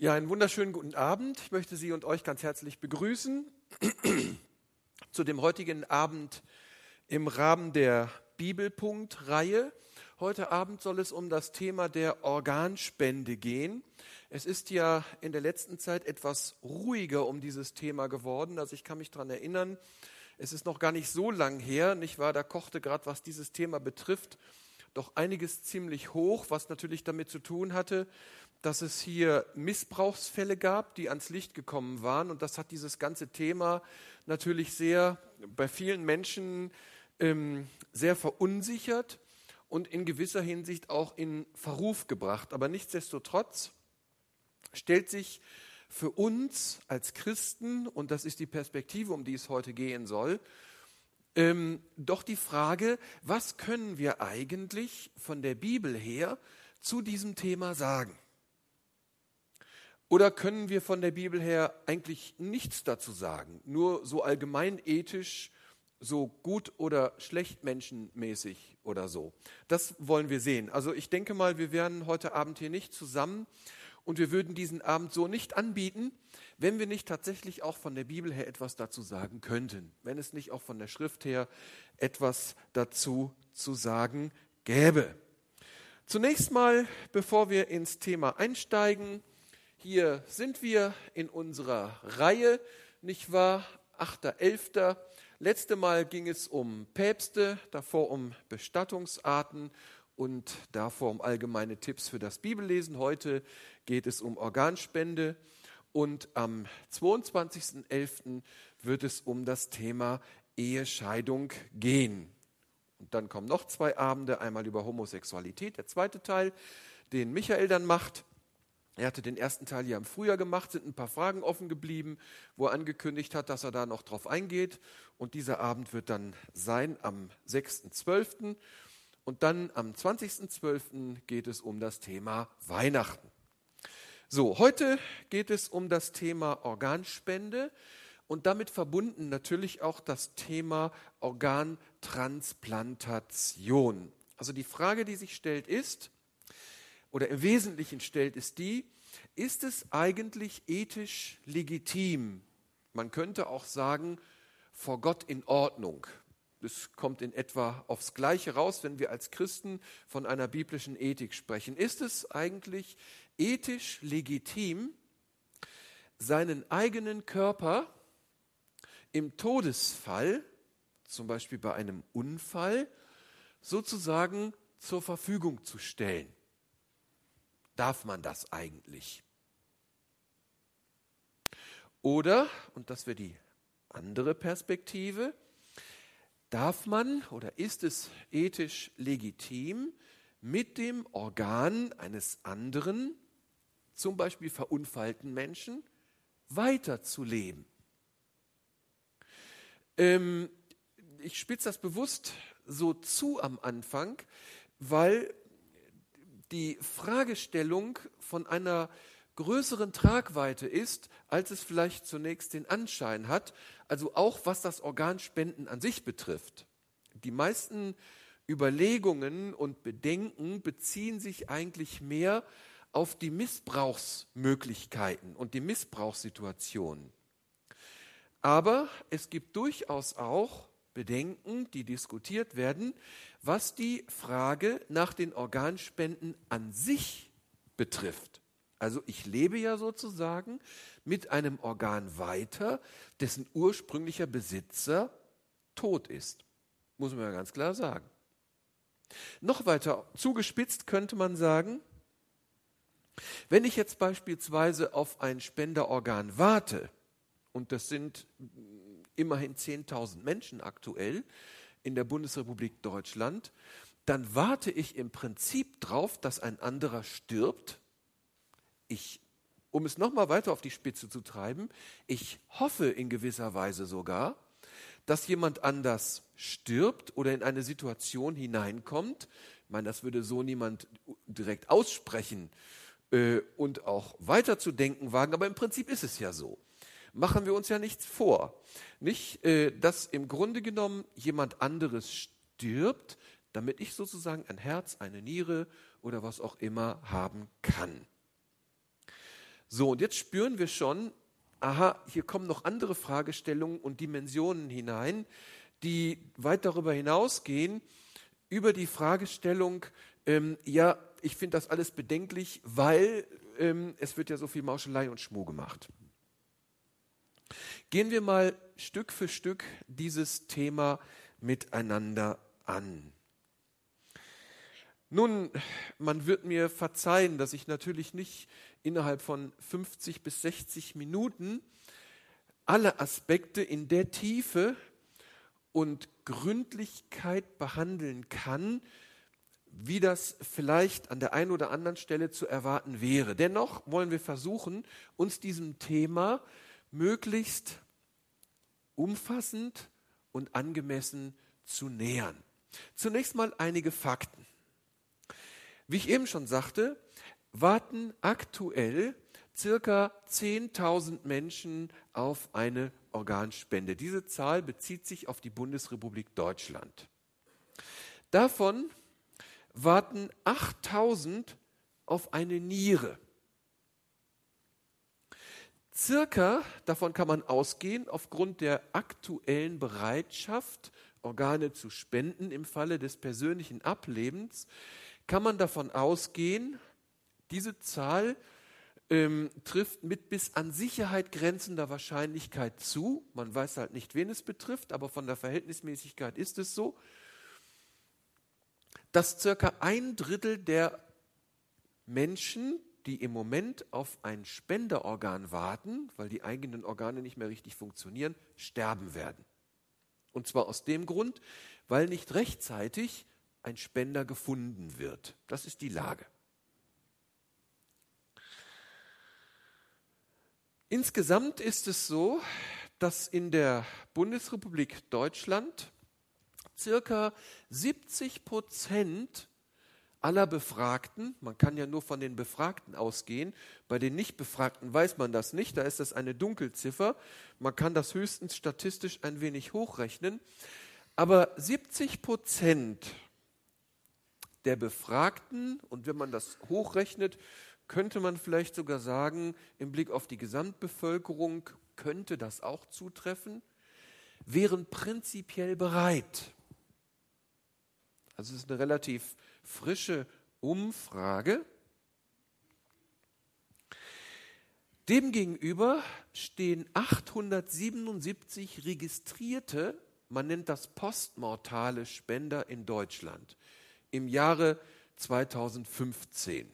Ja, einen wunderschönen guten Abend. Ich möchte Sie und euch ganz herzlich begrüßen zu dem heutigen Abend im Rahmen der Bibelpunkt-Reihe. Heute Abend soll es um das Thema der Organspende gehen. Es ist ja in der letzten Zeit etwas ruhiger um dieses Thema geworden. Also ich kann mich daran erinnern, es ist noch gar nicht so lang her, nicht wahr? Da kochte gerade, was dieses Thema betrifft, doch einiges ziemlich hoch, was natürlich damit zu tun hatte, dass es hier Missbrauchsfälle gab, die ans Licht gekommen waren. Und das hat dieses ganze Thema natürlich sehr bei vielen Menschen ähm, sehr verunsichert und in gewisser Hinsicht auch in Verruf gebracht. Aber nichtsdestotrotz stellt sich für uns als Christen, und das ist die Perspektive, um die es heute gehen soll, ähm, doch die Frage, was können wir eigentlich von der Bibel her zu diesem Thema sagen? Oder können wir von der Bibel her eigentlich nichts dazu sagen, nur so allgemein ethisch, so gut oder schlecht menschenmäßig oder so? Das wollen wir sehen. Also ich denke mal, wir werden heute Abend hier nicht zusammen und wir würden diesen Abend so nicht anbieten, wenn wir nicht tatsächlich auch von der Bibel her etwas dazu sagen könnten, wenn es nicht auch von der Schrift her etwas dazu zu sagen gäbe. Zunächst mal, bevor wir ins Thema einsteigen, hier sind wir in unserer Reihe, nicht wahr? 8.11. Letzte Mal ging es um Päpste, davor um Bestattungsarten und davor um allgemeine Tipps für das Bibellesen. Heute geht es um Organspende und am 22.11. wird es um das Thema Ehescheidung gehen. Und dann kommen noch zwei Abende, einmal über Homosexualität, der zweite Teil, den Michael dann macht. Er hatte den ersten Teil ja im Frühjahr gemacht, sind ein paar Fragen offen geblieben, wo er angekündigt hat, dass er da noch drauf eingeht. Und dieser Abend wird dann sein am 6.12. Und dann am 20.12. geht es um das Thema Weihnachten. So, heute geht es um das Thema Organspende und damit verbunden natürlich auch das Thema Organtransplantation. Also die Frage, die sich stellt, ist, oder im Wesentlichen stellt, ist die, ist es eigentlich ethisch legitim? Man könnte auch sagen, vor Gott in Ordnung. Das kommt in etwa aufs Gleiche raus, wenn wir als Christen von einer biblischen Ethik sprechen. Ist es eigentlich ethisch legitim, seinen eigenen Körper im Todesfall, zum Beispiel bei einem Unfall, sozusagen zur Verfügung zu stellen? Darf man das eigentlich? Oder, und das wäre die andere Perspektive, darf man oder ist es ethisch legitim, mit dem Organ eines anderen, zum Beispiel verunfallten Menschen, weiterzuleben? Ähm, ich spitze das bewusst so zu am Anfang, weil die Fragestellung von einer größeren Tragweite ist, als es vielleicht zunächst den Anschein hat, also auch was das Organspenden an sich betrifft. Die meisten Überlegungen und Bedenken beziehen sich eigentlich mehr auf die Missbrauchsmöglichkeiten und die Missbrauchssituationen. Aber es gibt durchaus auch Bedenken, die diskutiert werden, was die Frage nach den Organspenden an sich betrifft. Also ich lebe ja sozusagen mit einem Organ weiter, dessen ursprünglicher Besitzer tot ist. Muss man ja ganz klar sagen. Noch weiter zugespitzt könnte man sagen, wenn ich jetzt beispielsweise auf ein Spenderorgan warte, und das sind immerhin 10.000 Menschen aktuell in der Bundesrepublik Deutschland, dann warte ich im Prinzip darauf, dass ein anderer stirbt. Ich, um es nochmal weiter auf die Spitze zu treiben, ich hoffe in gewisser Weise sogar, dass jemand anders stirbt oder in eine Situation hineinkommt. Ich meine, das würde so niemand direkt aussprechen äh, und auch weiterzudenken wagen, aber im Prinzip ist es ja so machen wir uns ja nichts vor. Nicht, äh, dass im Grunde genommen jemand anderes stirbt, damit ich sozusagen ein Herz, eine Niere oder was auch immer haben kann. So, und jetzt spüren wir schon, aha, hier kommen noch andere Fragestellungen und Dimensionen hinein, die weit darüber hinausgehen, über die Fragestellung, ähm, ja, ich finde das alles bedenklich, weil ähm, es wird ja so viel Mauschelei und Schmuh gemacht. Gehen wir mal Stück für Stück dieses Thema miteinander an. Nun, man wird mir verzeihen, dass ich natürlich nicht innerhalb von 50 bis 60 Minuten alle Aspekte in der Tiefe und Gründlichkeit behandeln kann, wie das vielleicht an der einen oder anderen Stelle zu erwarten wäre. Dennoch wollen wir versuchen, uns diesem Thema möglichst umfassend und angemessen zu nähern. Zunächst mal einige Fakten. Wie ich eben schon sagte, warten aktuell circa 10.000 Menschen auf eine Organspende. Diese Zahl bezieht sich auf die Bundesrepublik Deutschland. Davon warten 8.000 auf eine Niere. Circa, davon kann man ausgehen, aufgrund der aktuellen Bereitschaft, Organe zu spenden im Falle des persönlichen Ablebens, kann man davon ausgehen, diese Zahl ähm, trifft mit bis an Sicherheit grenzender Wahrscheinlichkeit zu. Man weiß halt nicht, wen es betrifft, aber von der Verhältnismäßigkeit ist es so, dass circa ein Drittel der Menschen, die im Moment auf ein Spenderorgan warten, weil die eigenen Organe nicht mehr richtig funktionieren, sterben werden. Und zwar aus dem Grund, weil nicht rechtzeitig ein Spender gefunden wird. Das ist die Lage. Insgesamt ist es so, dass in der Bundesrepublik Deutschland circa 70 Prozent aller Befragten, man kann ja nur von den Befragten ausgehen, bei den Nichtbefragten weiß man das nicht, da ist das eine Dunkelziffer, man kann das höchstens statistisch ein wenig hochrechnen, aber 70 Prozent der Befragten, und wenn man das hochrechnet, könnte man vielleicht sogar sagen, im Blick auf die Gesamtbevölkerung könnte das auch zutreffen, wären prinzipiell bereit. Also es ist eine relativ frische Umfrage. Demgegenüber stehen 877 registrierte, man nennt das postmortale Spender in Deutschland im Jahre 2015.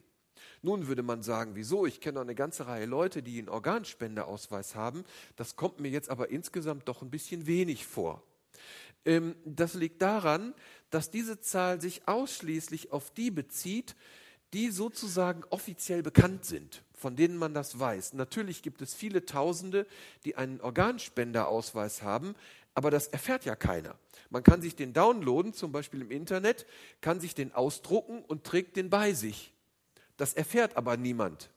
Nun würde man sagen, wieso? Ich kenne eine ganze Reihe Leute, die einen Organspendeausweis haben. Das kommt mir jetzt aber insgesamt doch ein bisschen wenig vor. Ähm, das liegt daran, dass diese Zahl sich ausschließlich auf die bezieht, die sozusagen offiziell bekannt sind, von denen man das weiß. Natürlich gibt es viele Tausende, die einen Organspenderausweis haben, aber das erfährt ja keiner. Man kann sich den downloaden, zum Beispiel im Internet, kann sich den ausdrucken und trägt den bei sich. Das erfährt aber niemand.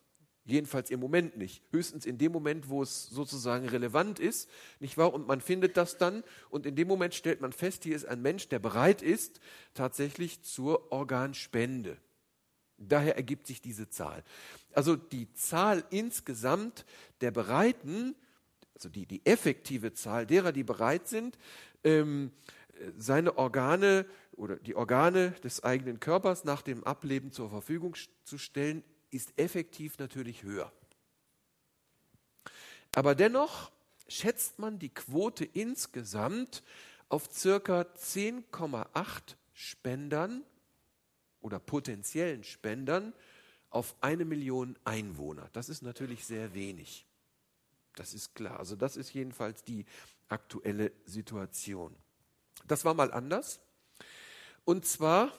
Jedenfalls im Moment nicht. Höchstens in dem Moment, wo es sozusagen relevant ist, nicht wahr? Und man findet das dann und in dem Moment stellt man fest, hier ist ein Mensch, der bereit ist tatsächlich zur Organspende. Daher ergibt sich diese Zahl. Also die Zahl insgesamt der Bereiten, also die, die effektive Zahl derer, die bereit sind, ähm, seine Organe oder die Organe des eigenen Körpers nach dem Ableben zur Verfügung zu stellen, ist effektiv natürlich höher. Aber dennoch schätzt man die Quote insgesamt auf circa 10,8 Spendern oder potenziellen Spendern auf eine Million Einwohner. Das ist natürlich sehr wenig. Das ist klar. Also das ist jedenfalls die aktuelle Situation. Das war mal anders. Und zwar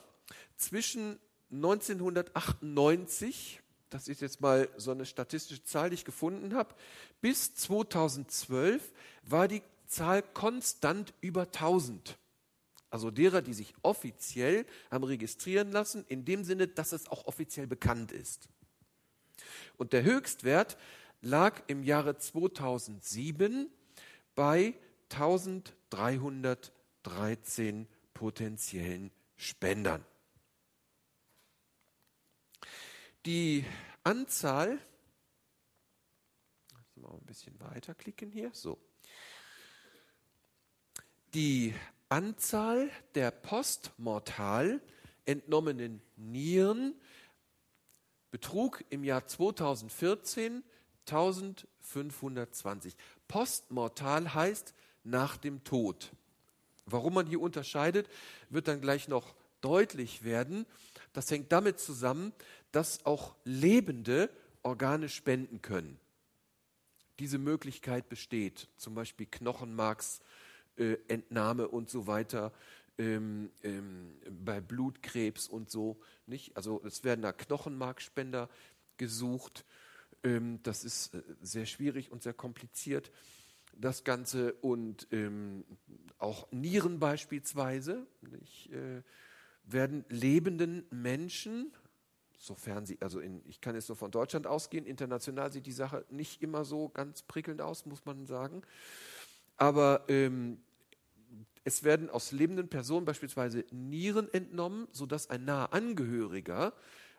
zwischen 1998, das ist jetzt mal so eine statistische Zahl, die ich gefunden habe, bis 2012 war die Zahl konstant über 1000. Also derer, die sich offiziell haben registrieren lassen, in dem Sinne, dass es auch offiziell bekannt ist. Und der Höchstwert lag im Jahre 2007 bei 1313 potenziellen Spendern. Die Anzahl mal ein bisschen weiterklicken hier. So. Die Anzahl der postmortal entnommenen Nieren betrug im Jahr 2014 1520. Postmortal heißt nach dem Tod. Warum man hier unterscheidet, wird dann gleich noch deutlich werden. Das hängt damit zusammen, dass auch Lebende Organe spenden können. Diese Möglichkeit besteht, zum Beispiel Knochenmarksentnahme äh, und so weiter ähm, ähm, bei Blutkrebs und so. Nicht? Also es werden da Knochenmarkspender gesucht. Ähm, das ist äh, sehr schwierig und sehr kompliziert das Ganze und ähm, auch Nieren beispielsweise nicht, äh, werden lebenden Menschen, sofern sie, also in, ich kann jetzt nur von Deutschland ausgehen, international sieht die Sache nicht immer so ganz prickelnd aus, muss man sagen, aber ähm, es werden aus lebenden Personen beispielsweise Nieren entnommen, sodass ein naher Angehöriger,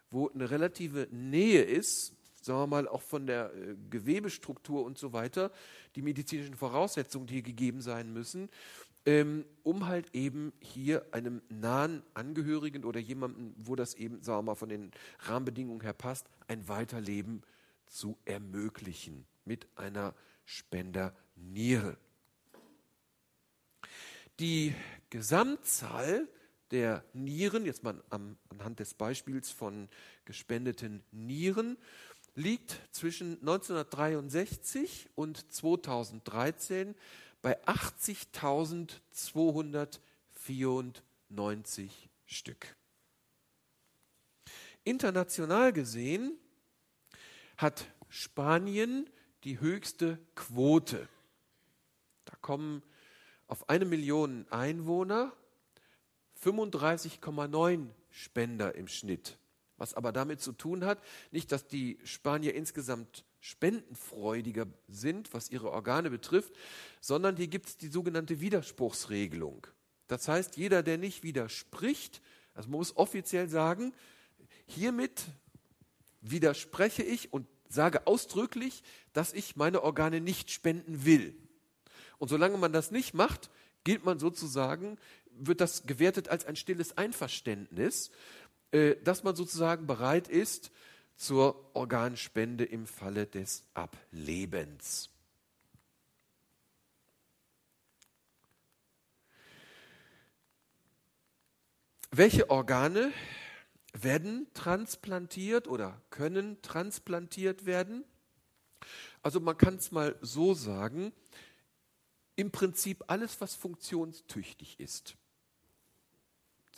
wo eine relative Nähe ist, sagen wir mal, auch von der äh, Gewebestruktur und so weiter, die medizinischen Voraussetzungen, die hier gegeben sein müssen, ähm, um halt eben hier einem nahen Angehörigen oder jemandem, wo das eben, sagen wir mal, von den Rahmenbedingungen her passt, ein Weiterleben zu ermöglichen mit einer Spenderniere. Die Gesamtzahl der Nieren, jetzt mal anhand des Beispiels von gespendeten Nieren, liegt zwischen 1963 und 2013 bei 80.294 Stück. International gesehen hat Spanien die höchste Quote. Da kommen auf eine Million Einwohner 35,9 Spender im Schnitt was aber damit zu tun hat, nicht, dass die Spanier insgesamt spendenfreudiger sind, was ihre Organe betrifft, sondern hier gibt es die sogenannte Widerspruchsregelung. Das heißt, jeder, der nicht widerspricht, also man muss offiziell sagen, hiermit widerspreche ich und sage ausdrücklich, dass ich meine Organe nicht spenden will. Und solange man das nicht macht, gilt man sozusagen, wird das gewertet als ein stilles Einverständnis. Äh, dass man sozusagen bereit ist zur Organspende im Falle des Ablebens. Welche Organe werden transplantiert oder können transplantiert werden? Also man kann es mal so sagen, im Prinzip alles, was funktionstüchtig ist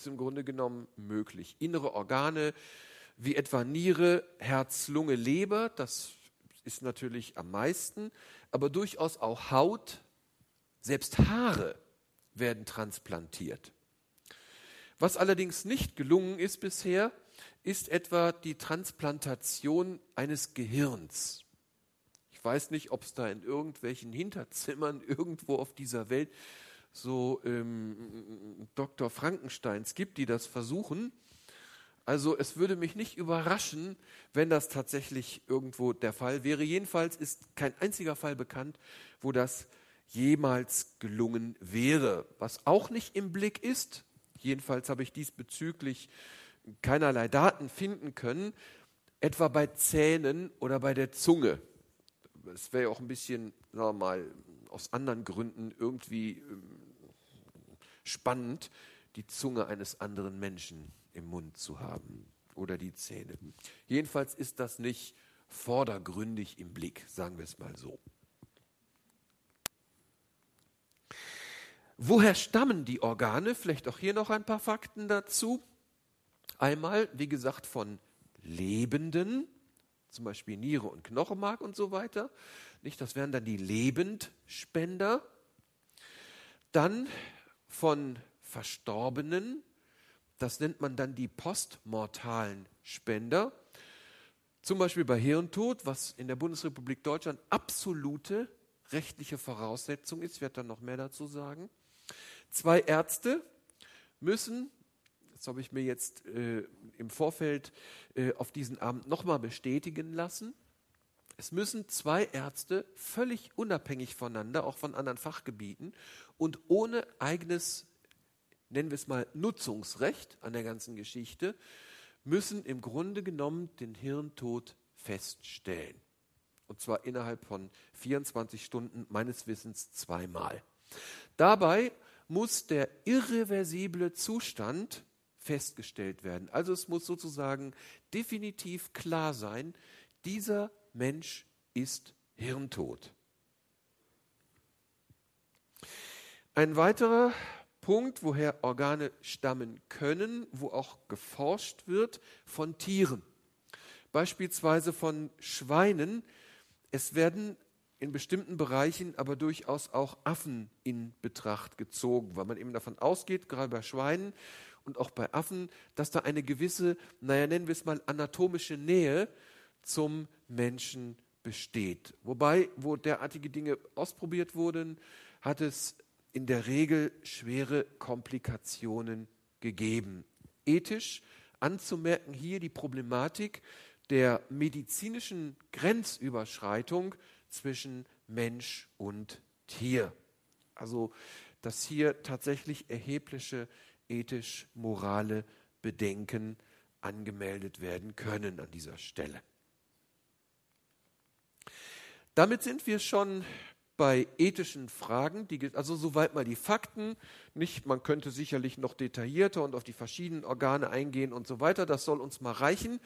ist im Grunde genommen möglich. Innere Organe wie etwa Niere, Herz, Lunge, Leber, das ist natürlich am meisten, aber durchaus auch Haut, selbst Haare werden transplantiert. Was allerdings nicht gelungen ist bisher, ist etwa die Transplantation eines Gehirns. Ich weiß nicht, ob es da in irgendwelchen Hinterzimmern irgendwo auf dieser Welt so ähm, Dr. Frankensteins gibt, die das versuchen. Also es würde mich nicht überraschen, wenn das tatsächlich irgendwo der Fall wäre. Jedenfalls ist kein einziger Fall bekannt, wo das jemals gelungen wäre. Was auch nicht im Blick ist, jedenfalls habe ich diesbezüglich keinerlei Daten finden können, etwa bei Zähnen oder bei der Zunge. Es wäre ja auch ein bisschen, sagen wir mal, aus anderen Gründen irgendwie ähm, spannend, die Zunge eines anderen Menschen im Mund zu haben oder die Zähne. Jedenfalls ist das nicht vordergründig im Blick, sagen wir es mal so. Woher stammen die Organe? Vielleicht auch hier noch ein paar Fakten dazu. Einmal, wie gesagt, von Lebenden, zum Beispiel Niere und Knochenmark und so weiter. Nicht, das wären dann die Lebendspender. Dann von Verstorbenen, das nennt man dann die postmortalen Spender. Zum Beispiel bei Hirntod, was in der Bundesrepublik Deutschland absolute rechtliche Voraussetzung ist. Ich werde dann noch mehr dazu sagen. Zwei Ärzte müssen, das habe ich mir jetzt äh, im Vorfeld äh, auf diesen Abend nochmal bestätigen lassen, Es müssen zwei Ärzte völlig unabhängig voneinander, auch von anderen Fachgebieten und ohne eigenes, nennen wir es mal, Nutzungsrecht an der ganzen Geschichte, müssen im Grunde genommen den Hirntod feststellen. Und zwar innerhalb von 24 Stunden, meines Wissens zweimal. Dabei muss der irreversible Zustand festgestellt werden. Also es muss sozusagen definitiv klar sein, dieser Mensch ist hirntot. Ein weiterer Punkt, woher Organe stammen können, wo auch geforscht wird, von Tieren. Beispielsweise von Schweinen. Es werden in bestimmten Bereichen aber durchaus auch Affen in Betracht gezogen, weil man eben davon ausgeht, gerade bei Schweinen und auch bei Affen, dass da eine gewisse, naja, nennen wir es mal, anatomische Nähe zum Menschen besteht. Wobei, wo derartige Dinge ausprobiert wurden, hat es in der Regel schwere Komplikationen gegeben. Ethisch anzumerken hier die Problematik der medizinischen Grenzüberschreitung zwischen Mensch und Tier. Also, dass hier tatsächlich erhebliche ethisch-morale Bedenken angemeldet werden können an dieser Stelle. Damit sind wir schon bei ethischen Fragen, die, also soweit mal die Fakten, nicht, man könnte sicherlich noch detaillierter und auf die verschiedenen Organe eingehen und so weiter, das soll uns mal reichen,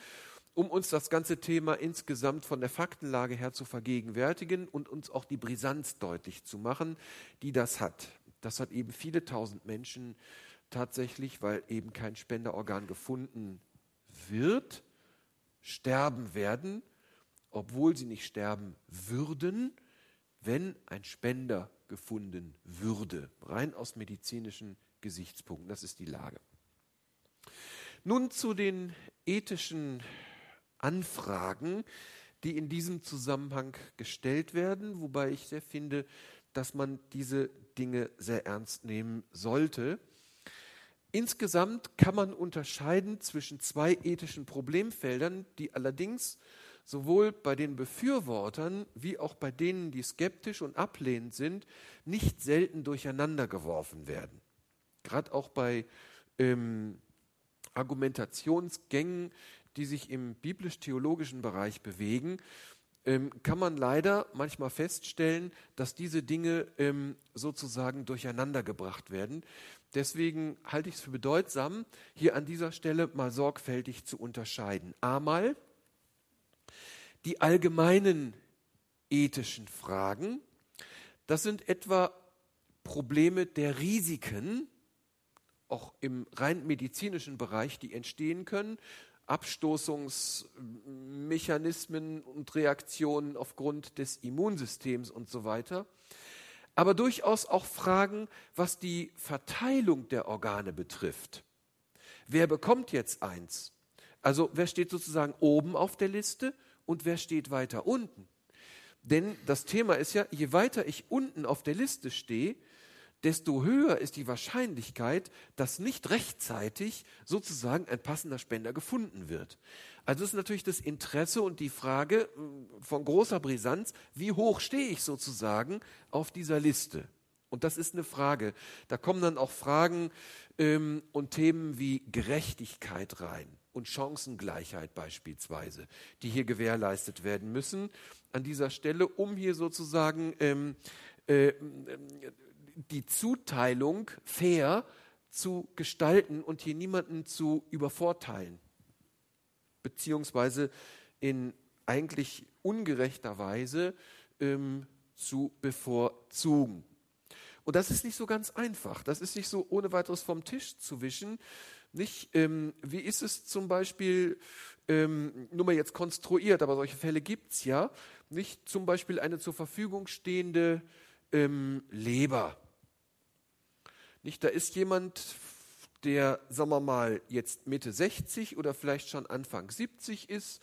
um uns das ganze Thema insgesamt von der Faktenlage her zu vergegenwärtigen und uns auch die Brisanz deutlich zu machen, die das hat. Das hat eben viele tausend Menschen tatsächlich, weil eben kein Spenderorgan gefunden wird, sterben werden obwohl sie nicht sterben würden, wenn ein Spender gefunden würde. Rein aus medizinischen Gesichtspunkten. Das ist die Lage. Nun zu den ethischen Anfragen, die in diesem Zusammenhang gestellt werden, wobei ich sehr finde, dass man diese Dinge sehr ernst nehmen sollte. Insgesamt kann man unterscheiden zwischen zwei ethischen Problemfeldern, die allerdings sowohl bei den Befürwortern wie auch bei denen, die skeptisch und ablehnend sind, nicht selten durcheinander geworfen werden. Gerade auch bei ähm, Argumentationsgängen, die sich im biblisch-theologischen Bereich bewegen, ähm, kann man leider manchmal feststellen, dass diese Dinge ähm, sozusagen durcheinander gebracht werden. Deswegen halte ich es für bedeutsam, hier an dieser Stelle mal sorgfältig zu unterscheiden. Einmal die allgemeinen ethischen Fragen. Das sind etwa Probleme der Risiken, auch im rein medizinischen Bereich, die entstehen können, Abstoßungsmechanismen und Reaktionen aufgrund des Immunsystems und so weiter. Aber durchaus auch Fragen, was die Verteilung der Organe betrifft. Wer bekommt jetzt eins? Also wer steht sozusagen oben auf der Liste und wer steht weiter unten. Denn das Thema ist ja, je weiter ich unten auf der Liste stehe, desto höher ist die Wahrscheinlichkeit, dass nicht rechtzeitig sozusagen ein passender Spender gefunden wird. Also ist natürlich das Interesse und die Frage äh, von großer Brisanz, wie hoch stehe ich sozusagen auf dieser Liste? Und das ist eine Frage. Da kommen dann auch Fragen ähm, und Themen wie Gerechtigkeit rein und Chancengleichheit beispielsweise, die hier gewährleistet werden müssen an dieser Stelle, um hier sozusagen ähm, äh, die Zuteilung fair zu gestalten und hier niemanden zu übervorteilen, beziehungsweise in eigentlich ungerechter Weise ähm, zu bevorzugen. Und das ist nicht so ganz einfach. Das ist nicht so ohne weiteres vom Tisch zu wischen. Nicht, ähm, wie ist es zum Beispiel, ähm, nur mal jetzt konstruiert, aber solche Fälle gibt es ja, nicht zum Beispiel eine zur Verfügung stehende ähm, Leber. Nicht, da ist jemand, der, sagen wir mal, jetzt Mitte 60 oder vielleicht schon Anfang 70 ist,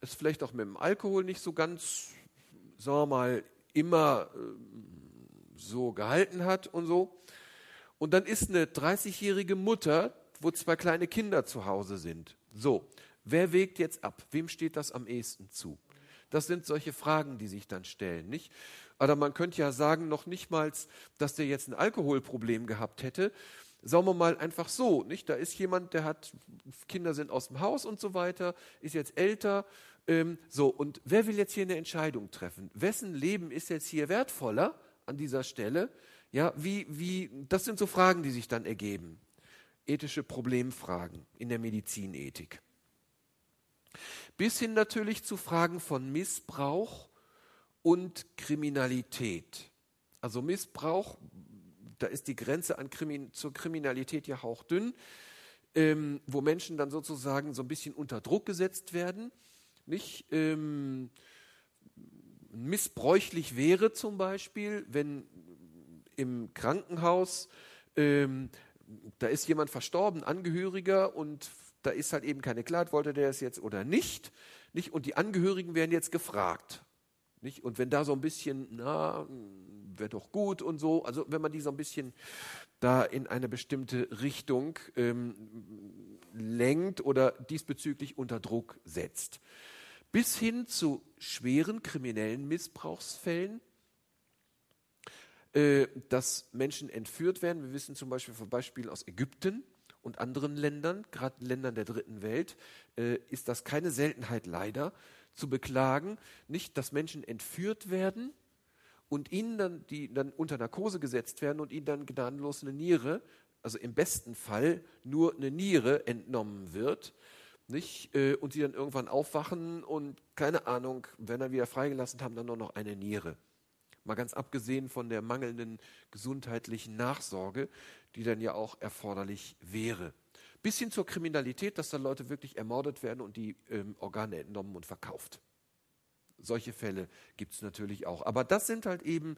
es vielleicht auch mit dem Alkohol nicht so ganz, sagen wir mal, immer äh, so gehalten hat und so. Und dann ist eine 30-jährige Mutter, wo zwei kleine Kinder zu Hause sind. So, wer wägt jetzt ab? Wem steht das am ehesten zu? Das sind solche Fragen, die sich dann stellen, nicht? Aber man könnte ja sagen, noch nicht mal, dass der jetzt ein Alkoholproblem gehabt hätte. Sagen wir mal einfach so, nicht? Da ist jemand, der hat, Kinder sind aus dem Haus und so weiter, ist jetzt älter. Ähm, so, und wer will jetzt hier eine Entscheidung treffen? Wessen Leben ist jetzt hier wertvoller an dieser Stelle? Ja, wie, wie, das sind so Fragen, die sich dann ergeben. Ethische Problemfragen in der Medizinethik. Bis hin natürlich zu Fragen von Missbrauch und Kriminalität. Also Missbrauch, da ist die Grenze an Krimin zur Kriminalität ja hauchdünn, ähm, wo Menschen dann sozusagen so ein bisschen unter Druck gesetzt werden. Nicht ähm, missbräuchlich wäre zum Beispiel, wenn im Krankenhaus ähm, da ist jemand verstorben, Angehöriger, und da ist halt eben keine Klarheit, wollte der es jetzt oder nicht, nicht? Und die Angehörigen werden jetzt gefragt. Nicht? Und wenn da so ein bisschen, na, wäre doch gut und so, also wenn man die so ein bisschen da in eine bestimmte Richtung ähm, lenkt oder diesbezüglich unter Druck setzt. Bis hin zu schweren kriminellen Missbrauchsfällen, äh, dass Menschen entführt werden. Wir wissen zum Beispiel von Beispielen aus Ägypten und anderen Ländern, gerade Ländern der dritten Welt, äh, ist das keine Seltenheit leider zu beklagen, nicht, dass Menschen entführt werden und ihnen dann, die dann unter Narkose gesetzt werden und ihnen dann gnadenlos eine Niere, also im besten Fall nur eine Niere entnommen wird, nicht, äh, und sie dann irgendwann aufwachen und keine Ahnung, wenn er wieder freigelassen haben, dann nur noch eine Niere. Mal ganz abgesehen von der mangelnden gesundheitlichen Nachsorge, die dann ja auch erforderlich wäre. Bis hin zur Kriminalität, dass dann Leute wirklich ermordet werden und die ähm, Organe entnommen und verkauft. Solche Fälle gibt es natürlich auch. Aber das sind halt eben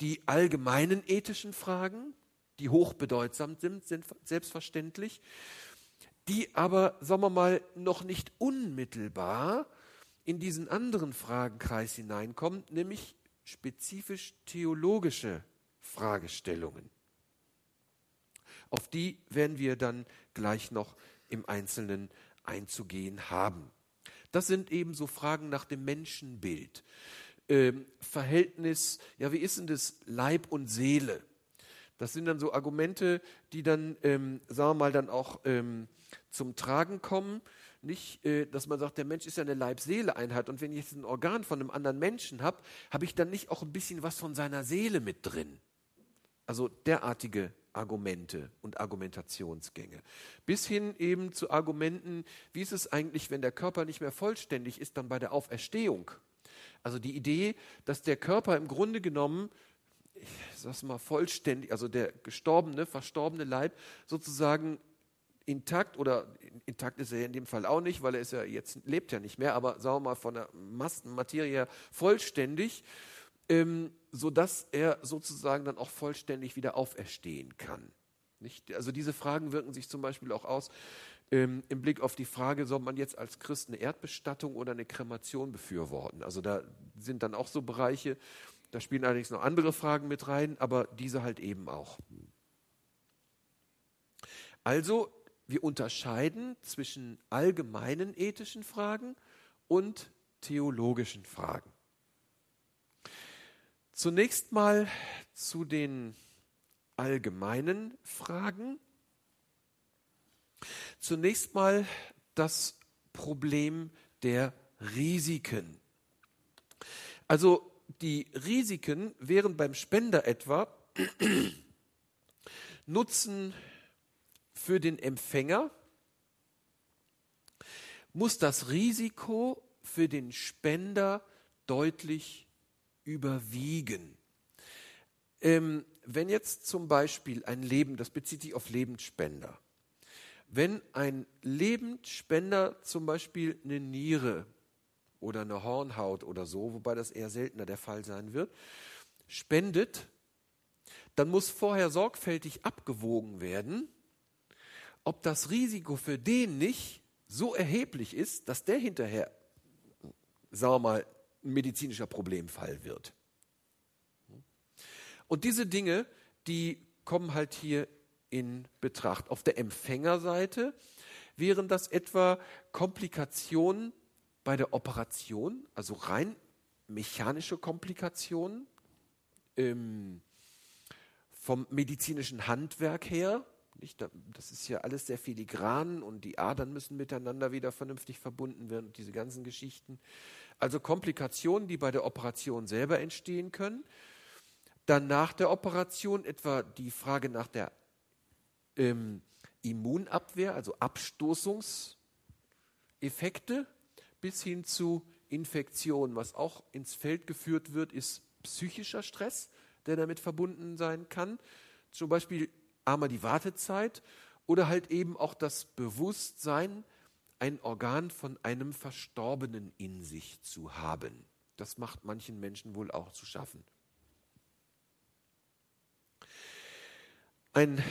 die allgemeinen ethischen Fragen, die hochbedeutsam sind, sind selbstverständlich, die aber, sagen wir mal, noch nicht unmittelbar in diesen anderen Fragenkreis hineinkommen, nämlich spezifisch theologische Fragestellungen. Auf die werden wir dann gleich noch im Einzelnen einzugehen haben. Das sind eben so Fragen nach dem Menschenbild. Ähm, Verhältnis, ja, wie ist denn das Leib und Seele? Das sind dann so Argumente, die dann, ähm, sagen wir mal, dann auch ähm, zum Tragen kommen nicht, äh, dass man sagt, der Mensch ist ja eine Leib-Seele-Einheit und wenn ich jetzt ein Organ von einem anderen Menschen habe, habe ich dann nicht auch ein bisschen was von seiner Seele mit drin. Also derartige Argumente und Argumentationsgänge. Bis hin eben zu Argumenten, wie ist es eigentlich, wenn der Körper nicht mehr vollständig ist, dann bei der Auferstehung. Also die Idee, dass der Körper im Grunde genommen, ich sag's mal vollständig, also der gestorbene, verstorbene Leib sozusagen intakt oder intakt ist er in dem Fall auch nicht, weil er ist ja jetzt lebt ja nicht mehr, aber sagen wir mal von der Massenmaterie her vollständig, ähm, sodass er sozusagen dann auch vollständig wieder auferstehen kann. Nicht? Also diese Fragen wirken sich zum Beispiel auch aus ähm, im Blick auf die Frage, soll man jetzt als Christ eine Erdbestattung oder eine Kremation befürworten? Also da sind dann auch so Bereiche, da spielen allerdings noch andere Fragen mit rein, aber diese halt eben auch. Also wir unterscheiden zwischen allgemeinen ethischen Fragen und theologischen Fragen. Zunächst mal zu den allgemeinen Fragen. Zunächst mal das Problem der Risiken. Also die Risiken wären beim Spender etwa Nutzen für den Empfänger muss das Risiko für den Spender deutlich überwiegen. Ähm, wenn jetzt zum Beispiel ein Leben, das bezieht sich auf Lebensspender, wenn ein Lebensspender zum Beispiel eine Niere oder eine Hornhaut oder so, wobei das eher seltener der Fall sein wird, spendet, dann muss vorher sorgfältig abgewogen werden, ob das Risiko für den nicht so erheblich ist, dass der hinterher, sagen wir mal, ein medizinischer Problemfall wird. Und diese Dinge, die kommen halt hier in Betracht. Auf der Empfängerseite wären das etwa Komplikationen bei der Operation, also rein mechanische Komplikationen, ähm, vom medizinischen Handwerk her, nicht, das ist ja alles sehr filigran und die Adern müssen miteinander wieder vernünftig verbunden werden und diese ganzen Geschichten. Also Komplikationen, die bei der Operation selber entstehen können. Dann nach der Operation etwa die Frage nach der ähm, Immunabwehr, also Abstoßungseffekte, bis hin zu Infektionen. Was auch ins Feld geführt wird, ist psychischer Stress, der damit verbunden sein kann. Zum Beispiel einmal die Wartezeit oder halt eben auch das Bewusstsein, ein Organ von einem Verstorbenen in sich zu haben. Das macht manchen Menschen wohl auch zu schaffen. Ein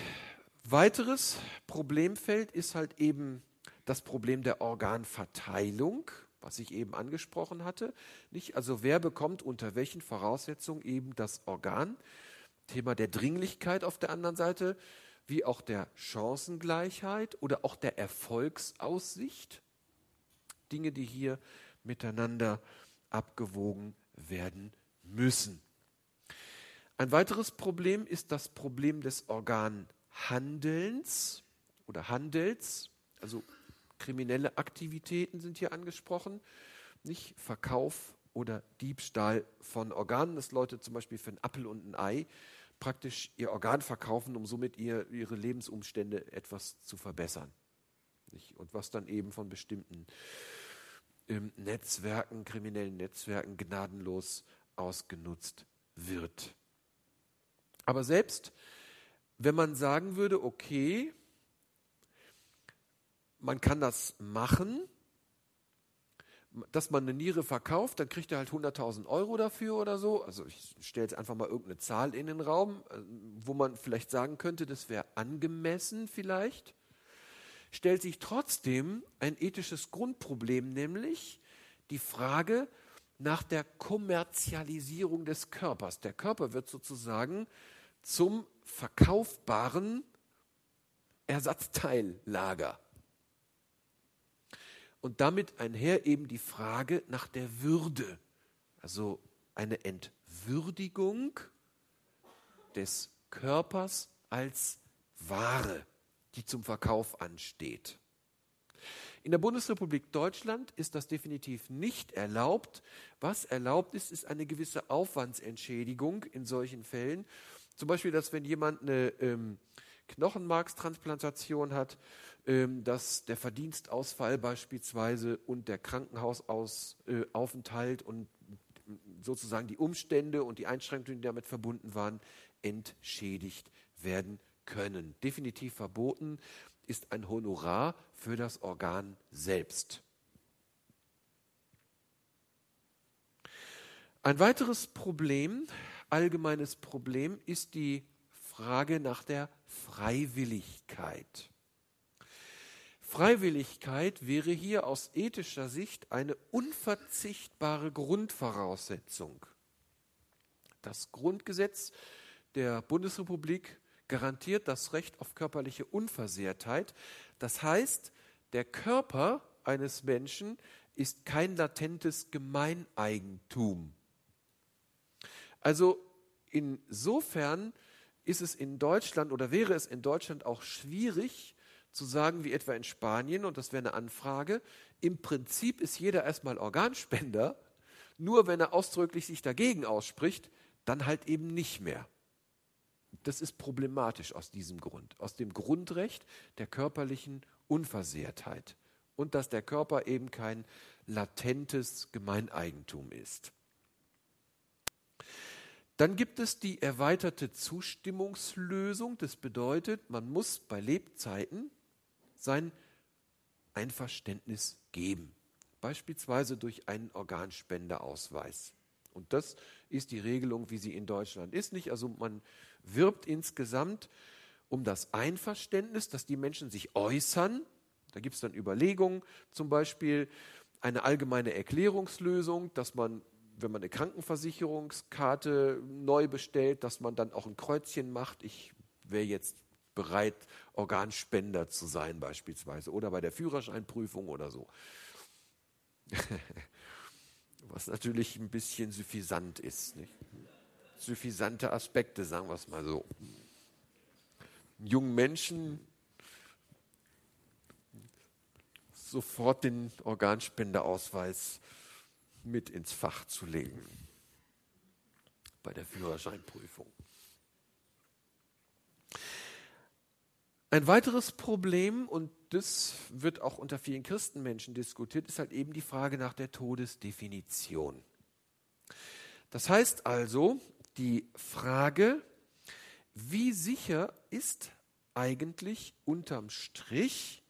weiteres Problemfeld ist halt eben das Problem der Organverteilung, was ich eben angesprochen hatte. Nicht? Also wer bekommt unter welchen Voraussetzungen eben das Organ? Thema der Dringlichkeit auf der anderen Seite, wie auch der Chancengleichheit oder auch der Erfolgsaussicht. Dinge, die hier miteinander abgewogen werden müssen. Ein weiteres Problem ist das Problem des Organhandelns oder Handels. Also kriminelle Aktivitäten sind hier angesprochen, nicht Verkauf oder Diebstahl von Organen, dass Leute zum Beispiel für einen Appel und ein Ei praktisch ihr Organ verkaufen, um somit ihr, ihre Lebensumstände etwas zu verbessern. Nicht? Und was dann eben von bestimmten ähm, Netzwerken, kriminellen Netzwerken gnadenlos ausgenutzt wird. Aber selbst wenn man sagen würde, okay, man kann das machen, dass man eine Niere verkauft, dann kriegt er halt 100.000 Euro dafür oder so. Also ich stelle jetzt einfach mal irgendeine Zahl in den Raum, äh, wo man vielleicht sagen könnte, das wäre angemessen vielleicht. Stellt sich trotzdem ein ethisches Grundproblem, nämlich die Frage nach der Kommerzialisierung des Körpers. Der Körper wird sozusagen zum verkaufbaren Ersatzteillager und damit einher eben die Frage nach der Würde, also eine Entwürdigung des Körpers als Ware, die zum Verkauf ansteht. In der Bundesrepublik Deutschland ist das definitiv nicht erlaubt. Was erlaubt ist, ist eine gewisse Aufwandsentschädigung in solchen Fällen. Zum Beispiel, dass wenn jemand eine ähm, Knochenmarkstransplantation hat, dass der Verdienstausfall beispielsweise und der Krankenhausaufenthalt und sozusagen die Umstände und die Einschränkungen, die damit verbunden waren, entschädigt werden können. Definitiv verboten ist ein Honorar für das Organ selbst. Ein weiteres Problem, allgemeines Problem, ist die Frage nach der Freiwilligkeit. Freiwilligkeit wäre hier aus ethischer Sicht eine unverzichtbare Grundvoraussetzung. Das Grundgesetz der Bundesrepublik garantiert das Recht auf körperliche Unversehrtheit. Das heißt, der Körper eines Menschen ist kein latentes Gemeineigentum. Also insofern ist es in Deutschland oder wäre es in Deutschland auch schwierig, zu sagen, wie etwa in Spanien, und das wäre eine Anfrage, im Prinzip ist jeder erstmal Organspender, nur wenn er ausdrücklich sich dagegen ausspricht, dann halt eben nicht mehr. Das ist problematisch aus diesem Grund, aus dem Grundrecht der körperlichen Unversehrtheit und dass der Körper eben kein latentes Gemeineigentum ist. Dann gibt es die erweiterte Zustimmungslösung. Das bedeutet, man muss bei Lebzeiten sein Einverständnis geben, beispielsweise durch einen Organspendeausweis. Und das ist die Regelung, wie sie in Deutschland ist. Nicht? Also man wirbt insgesamt um das Einverständnis, dass die Menschen sich äußern. Da gibt es dann Überlegungen, zum Beispiel eine allgemeine Erklärungslösung, dass man, wenn man eine Krankenversicherungskarte neu bestellt, dass man dann auch ein Kreuzchen macht. Ich wäre jetzt bereit, Organspender zu sein beispielsweise oder bei der Führerscheinprüfung oder so. Was natürlich ein bisschen suffisant ist. Nicht? Suffisante Aspekte, sagen wir es mal so. Jungen Menschen sofort den Organspendeausweis mit ins Fach zu legen bei der Führerscheinprüfung. Ein weiteres Problem, und das wird auch unter vielen Christenmenschen diskutiert, ist halt eben die Frage nach der Todesdefinition. Das heißt also, die Frage, wie sicher ist eigentlich unterm Strich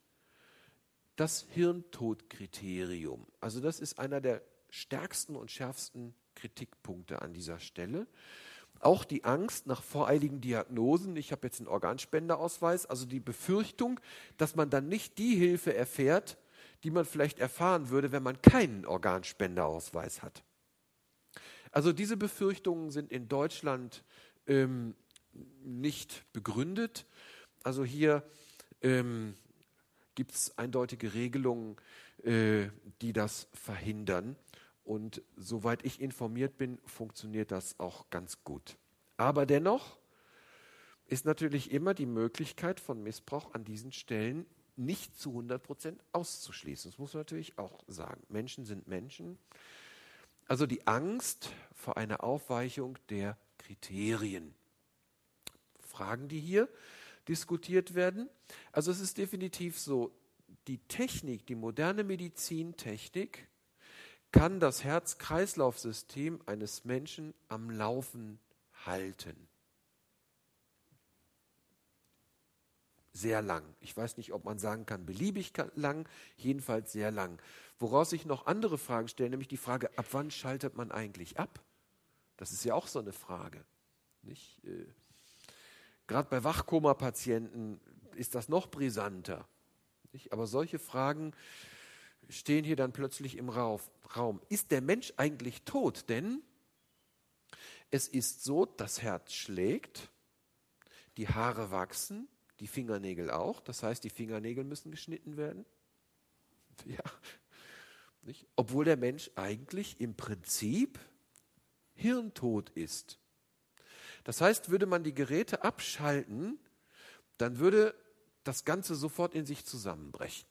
das Hirntodkriterium? Also das ist einer der stärksten und schärfsten Kritikpunkte an dieser Stelle. Auch die Angst nach voreiligen Diagnosen. Ich habe jetzt einen Organspendeausweis, also die Befürchtung, dass man dann nicht die Hilfe erfährt, die man vielleicht erfahren würde, wenn man keinen Organspendeausweis hat. Also diese Befürchtungen sind in Deutschland ähm, nicht begründet. Also hier ähm, gibt es eindeutige Regelungen, äh, die das verhindern. Und soweit ich informiert bin, funktioniert das auch ganz gut. Aber dennoch ist natürlich immer die Möglichkeit von Missbrauch an diesen Stellen nicht zu 100 Prozent auszuschließen. Das muss man natürlich auch sagen. Menschen sind Menschen. Also die Angst vor einer Aufweichung der Kriterien. Fragen, die hier diskutiert werden. Also es ist definitiv so, die Technik, die moderne Medizintechnik kann das Herz-Kreislauf-System eines Menschen am Laufen halten. Sehr lang. Ich weiß nicht, ob man sagen kann, beliebig lang, jedenfalls sehr lang. Woraus sich noch andere Fragen stellen, nämlich die Frage, ab wann schaltet man eigentlich ab? Das ist ja auch so eine Frage. Nicht? Äh, Gerade bei Wachkoma-Patienten ist das noch brisanter. Aber solche Fragen stehen hier dann plötzlich im Raum. Ist der Mensch eigentlich tot? Denn es ist so, das Herz schlägt, die Haare wachsen, die Fingernägel auch. Das heißt, die Fingernägel müssen geschnitten werden. Ja. Nicht? Obwohl der Mensch eigentlich im Prinzip hirntot ist. Das heißt, würde man die Geräte abschalten, dann würde das Ganze sofort in sich zusammenbrechen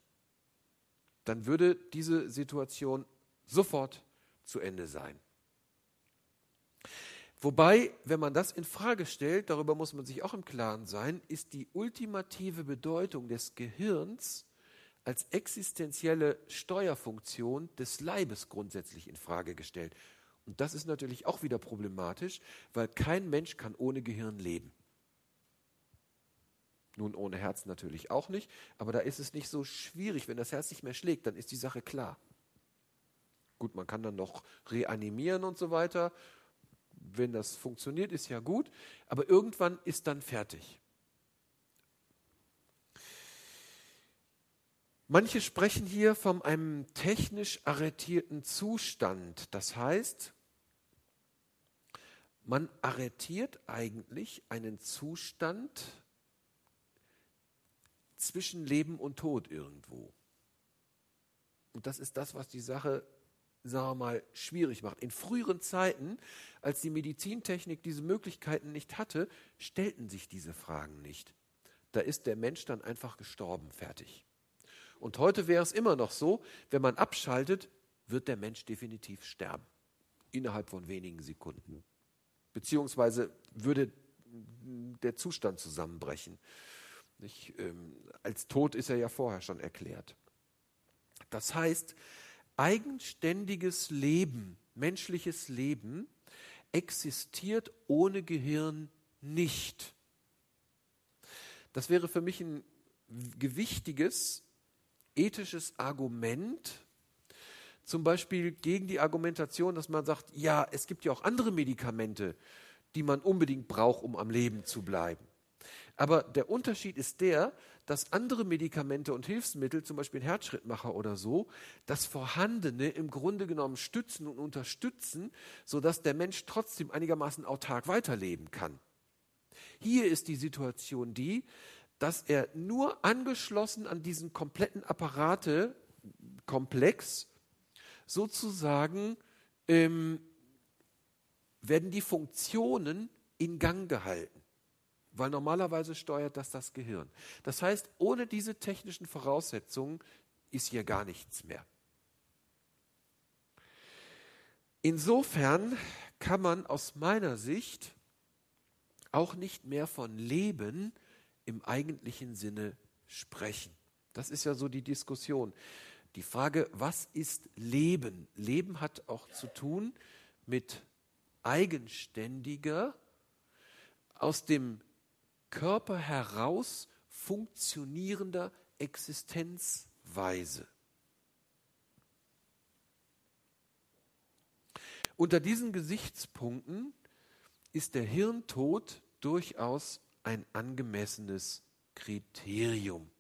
dann würde diese Situation sofort zu Ende sein. Wobei, wenn man das in Frage stellt, darüber muss man sich auch im Klaren sein, ist die ultimative Bedeutung des Gehirns als existenzielle Steuerfunktion des Leibes grundsätzlich in Frage gestellt. Und das ist natürlich auch wieder problematisch, weil kein Mensch kann ohne Gehirn leben. Nun ohne Herz natürlich auch nicht, aber da ist es nicht so schwierig. Wenn das Herz nicht mehr schlägt, dann ist die Sache klar. Gut, man kann dann noch reanimieren und so weiter. Wenn das funktioniert, ist ja gut, aber irgendwann ist dann fertig. Manche sprechen hier von einem technisch arretierten Zustand. Das heißt, man arretiert eigentlich einen Zustand, zwischen Leben und Tod irgendwo. Und das ist das, was die Sache, sagen wir mal, schwierig macht. In früheren Zeiten, als die Medizintechnik diese Möglichkeiten nicht hatte, stellten sich diese Fragen nicht. Da ist der Mensch dann einfach gestorben, fertig. Und heute wäre es immer noch so, wenn man abschaltet, wird der Mensch definitiv sterben. Innerhalb von wenigen Sekunden. Beziehungsweise würde der Zustand zusammenbrechen. Nicht, ähm, als tot ist er ja vorher schon erklärt. Das heißt, eigenständiges Leben, menschliches Leben existiert ohne Gehirn nicht. Das wäre für mich ein gewichtiges ethisches Argument, zum Beispiel gegen die Argumentation, dass man sagt, ja, es gibt ja auch andere Medikamente, die man unbedingt braucht, um am Leben zu bleiben. Aber der Unterschied ist der, dass andere Medikamente und Hilfsmittel, zum Beispiel ein Herzschrittmacher oder so, das Vorhandene im Grunde genommen stützen und unterstützen, sodass der Mensch trotzdem einigermaßen autark weiterleben kann. Hier ist die Situation die, dass er nur angeschlossen an diesen kompletten Apparatekomplex sozusagen ähm, werden die Funktionen in Gang gehalten, weil normalerweise steuert das das Gehirn. Das heißt, ohne diese technischen Voraussetzungen ist hier gar nichts mehr. Insofern kann man aus meiner Sicht auch nicht mehr von Leben im eigentlichen Sinne sprechen. Das ist ja so die Diskussion. Die Frage, was ist Leben? Leben hat auch zu tun mit eigenständiger, aus dem Körper heraus funktionierender Existenzweise. Unter diesen Gesichtspunkten ist der Hirntod durchaus ein angemessenes Kriterium.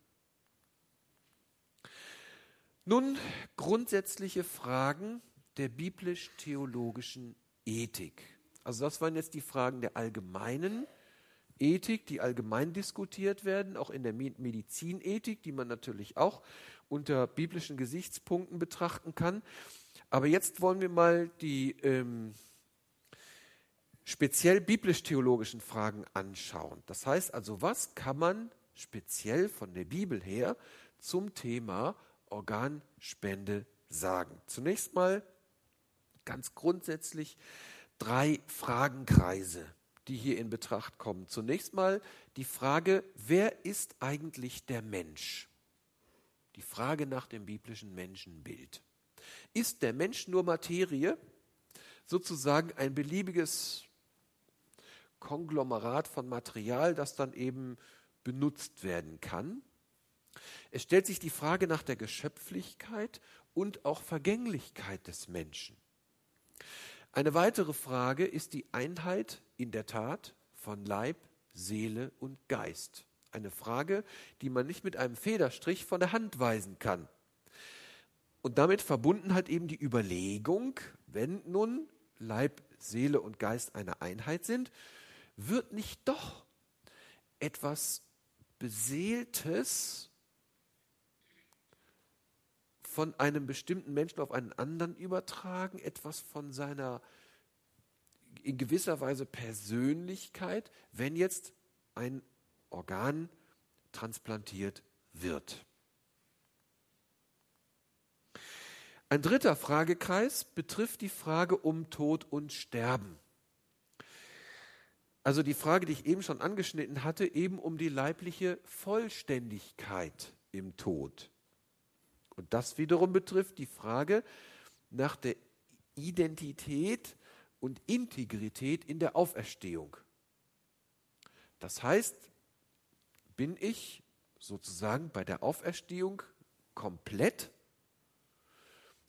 Nun grundsätzliche Fragen der biblisch-theologischen Ethik. Also das waren jetzt die Fragen der allgemeinen Ethik, die allgemein diskutiert werden, auch in der Medizinethik, die man natürlich auch unter biblischen Gesichtspunkten betrachten kann. Aber jetzt wollen wir mal die ähm, speziell biblisch-theologischen Fragen anschauen. Das heißt also, was kann man speziell von der Bibel her zum Thema Organspende sagen? Zunächst mal ganz grundsätzlich drei Fragenkreise, die hier in Betracht kommen. Zunächst mal die Frage, wer ist eigentlich der Mensch? Die Frage nach dem biblischen Menschenbild. Ist der Mensch nur Materie, sozusagen ein beliebiges Konglomerat von Material, das dann eben benutzt werden kann? Es stellt sich die Frage nach der Geschöpflichkeit und auch Vergänglichkeit des Menschen. Eine weitere Frage ist die Einheit in der Tat von Leib, Seele und Geist. Eine Frage, die man nicht mit einem Federstrich von der Hand weisen kann. Und damit verbunden hat eben die Überlegung, wenn nun Leib, Seele und Geist eine Einheit sind, wird nicht doch etwas Beseeltes von einem bestimmten Menschen auf einen anderen übertragen, etwas von seiner in gewisser Weise Persönlichkeit, wenn jetzt ein Organ transplantiert wird. Ein dritter Fragekreis betrifft die Frage um Tod und Sterben. Also die Frage, die ich eben schon angeschnitten hatte, eben um die leibliche Vollständigkeit im Tod. Und das wiederum betrifft die Frage nach der Identität und Integrität in der Auferstehung. Das heißt, bin ich sozusagen bei der Auferstehung komplett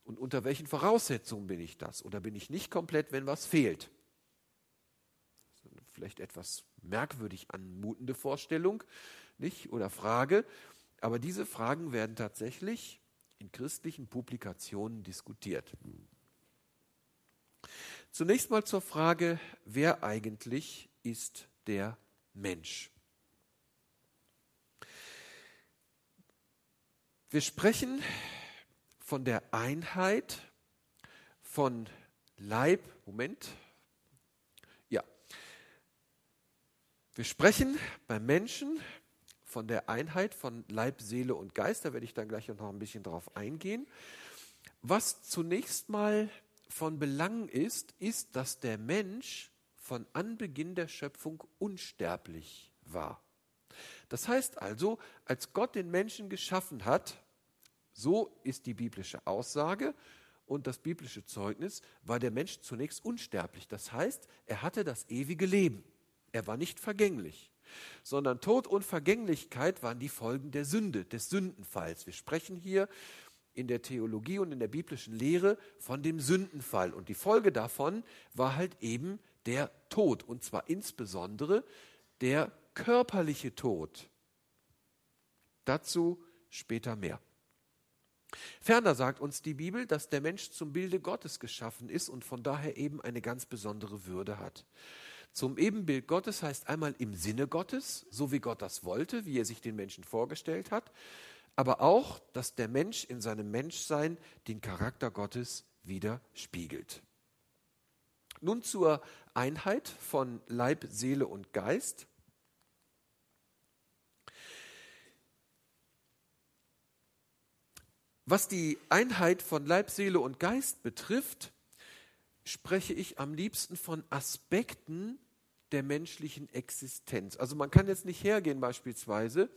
und unter welchen Voraussetzungen bin ich das? Oder bin ich nicht komplett, wenn was fehlt? Vielleicht etwas merkwürdig anmutende Vorstellung, nicht? Oder Frage. Aber diese Fragen werden tatsächlich in christlichen Publikationen diskutiert. Zunächst mal zur Frage, wer eigentlich ist der Mensch? Wir sprechen von der Einheit von Leib, Moment, ja, wir sprechen beim Menschen von der Einheit von Leib, Seele und Geist, da werde ich dann gleich noch ein bisschen drauf eingehen. Was zunächst mal von Belang ist, ist, dass der Mensch von Anbeginn der Schöpfung unsterblich war. Das heißt also, als Gott den Menschen geschaffen hat, so ist die biblische Aussage und das biblische Zeugnis, war der Mensch zunächst unsterblich. Das heißt, er hatte das ewige Leben. Er war nicht vergänglich, sondern Tod und Vergänglichkeit waren die Folgen der Sünde, des Sündenfalls. Wir sprechen hier in der Theologie und in der biblischen Lehre von dem Sündenfall. Und die Folge davon war halt eben der Tod. Und zwar insbesondere der körperliche Tod. Dazu später mehr. Ferner sagt uns die Bibel, dass der Mensch zum Bilde Gottes geschaffen ist und von daher eben eine ganz besondere Würde hat. Zum Ebenbild Gottes heißt einmal im Sinne Gottes, so wie Gott das wollte, wie er sich den Menschen vorgestellt hat, aber auch, dass der Mensch in seinem Menschsein den Charakter Gottes widerspiegelt. Nun zur Einheit von Leib, Seele und Geist. Was die Einheit von Leib, Seele und Geist betrifft, spreche ich am liebsten von Aspekten der menschlichen Existenz. Also man kann jetzt nicht hergehen beispielsweise,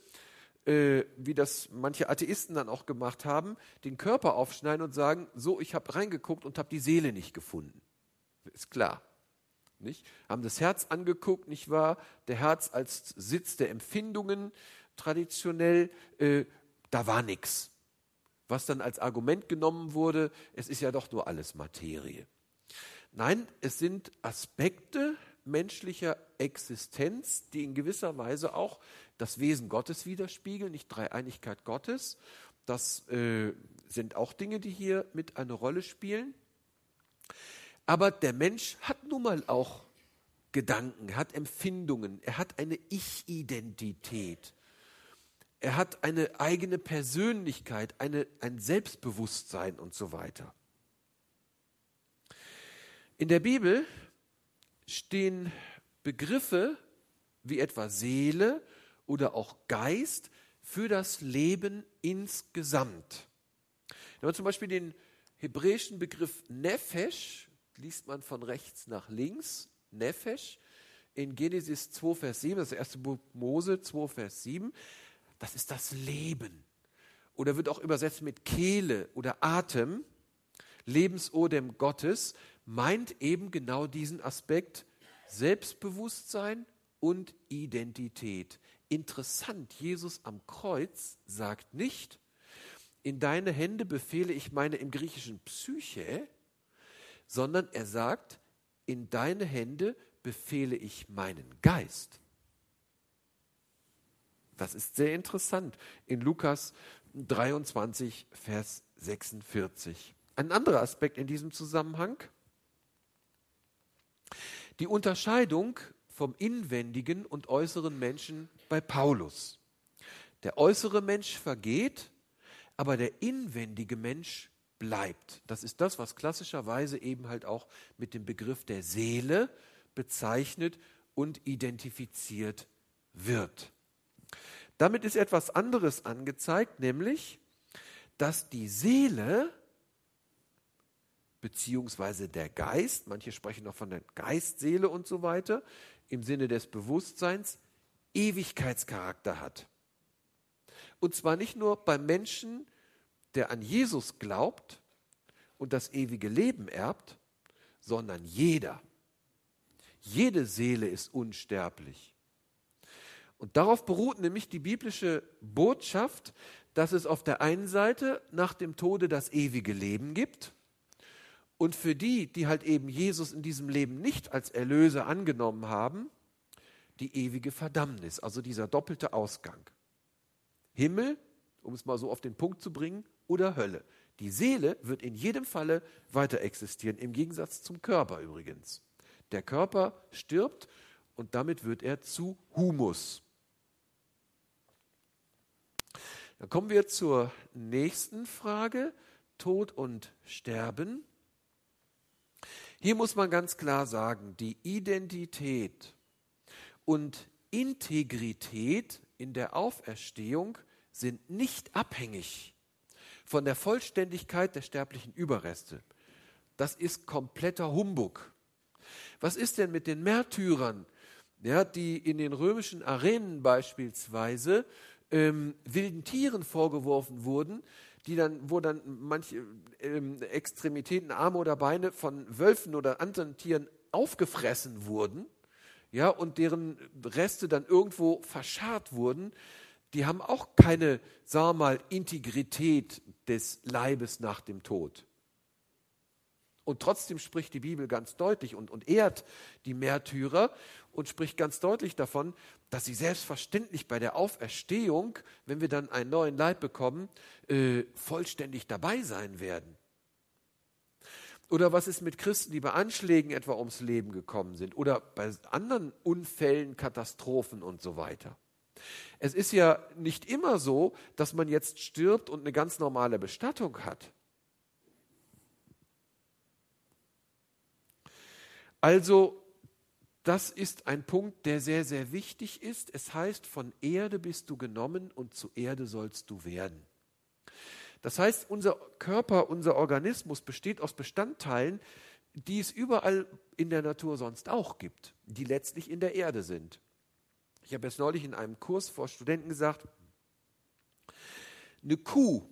äh, wie das manche Atheisten dann auch gemacht haben, den Körper aufschneiden und sagen, so, ich habe reingeguckt und habe die Seele nicht gefunden. Ist klar. Nicht? Haben das Herz angeguckt, nicht wahr? Der Herz als Sitz der Empfindungen traditionell, äh, da war nichts was dann als Argument genommen wurde, es ist ja doch nur alles Materie. Nein, es sind Aspekte menschlicher Existenz, die in gewisser Weise auch das Wesen Gottes widerspiegeln, nicht Dreieinigkeit Gottes. Das äh, sind auch Dinge, die hier mit eine Rolle spielen. Aber der Mensch hat nun mal auch Gedanken, er hat Empfindungen, er hat eine Ich-Identität. Er hat eine eigene Persönlichkeit, eine, ein Selbstbewusstsein und so weiter. In der Bibel stehen Begriffe wie etwa Seele oder auch Geist für das Leben insgesamt. Wenn man zum Beispiel den hebräischen Begriff Nefesh, liest man von rechts nach links, Nefesh, in Genesis 2, Vers 7, das erste Buch Mose 2, Vers 7, das ist das Leben. Oder wird auch übersetzt mit Kehle oder Atem. Lebensodem Gottes meint eben genau diesen Aspekt Selbstbewusstsein und Identität. Interessant, Jesus am Kreuz sagt nicht, in deine Hände befehle ich meine im griechischen Psyche, sondern er sagt, in deine Hände befehle ich meinen Geist. Das ist sehr interessant in Lukas 23, Vers 46. Ein anderer Aspekt in diesem Zusammenhang. Die Unterscheidung vom inwendigen und äußeren Menschen bei Paulus. Der äußere Mensch vergeht, aber der inwendige Mensch bleibt. Das ist das, was klassischerweise eben halt auch mit dem Begriff der Seele bezeichnet und identifiziert wird. Damit ist etwas anderes angezeigt, nämlich, dass die Seele beziehungsweise der Geist, manche sprechen noch von der Geistseele und so weiter, im Sinne des Bewusstseins Ewigkeitscharakter hat. Und zwar nicht nur beim Menschen, der an Jesus glaubt und das ewige Leben erbt, sondern jeder. Jede Seele ist unsterblich. Und darauf beruht nämlich die biblische Botschaft, dass es auf der einen Seite nach dem Tode das ewige Leben gibt und für die, die halt eben Jesus in diesem Leben nicht als Erlöser angenommen haben, die ewige Verdammnis, also dieser doppelte Ausgang. Himmel, um es mal so auf den Punkt zu bringen, oder Hölle. Die Seele wird in jedem Falle weiter existieren, im Gegensatz zum Körper übrigens. Der Körper stirbt und damit wird er zu Humus. Dann kommen wir zur nächsten Frage, Tod und Sterben. Hier muss man ganz klar sagen, die Identität und Integrität in der Auferstehung sind nicht abhängig von der Vollständigkeit der sterblichen Überreste. Das ist kompletter Humbug. Was ist denn mit den Märtyrern, ja, die in den römischen Arenen beispielsweise ähm, wilden Tieren vorgeworfen wurden, die dann, wo dann manche ähm, Extremitäten, Arme oder Beine von Wölfen oder anderen Tieren aufgefressen wurden, ja, und deren Reste dann irgendwo verscharrt wurden, die haben auch keine, sagen wir mal, Integrität des Leibes nach dem Tod. Und trotzdem spricht die Bibel ganz deutlich und, und ehrt die Märtyrer und spricht ganz deutlich davon, dass sie selbstverständlich bei der Auferstehung, wenn wir dann einen neuen Leib bekommen, äh, vollständig dabei sein werden. Oder was ist mit Christen, die bei Anschlägen etwa ums Leben gekommen sind oder bei anderen Unfällen, Katastrophen und so weiter. Es ist ja nicht immer so, dass man jetzt stirbt und eine ganz normale Bestattung hat. Also, das ist ein Punkt, der sehr, sehr wichtig ist. Es heißt, von Erde bist du genommen und zu Erde sollst du werden. Das heißt, unser Körper, unser Organismus besteht aus Bestandteilen, die es überall in der Natur sonst auch gibt, die letztlich in der Erde sind. Ich habe jetzt neulich in einem Kurs vor Studenten gesagt, eine Kuh,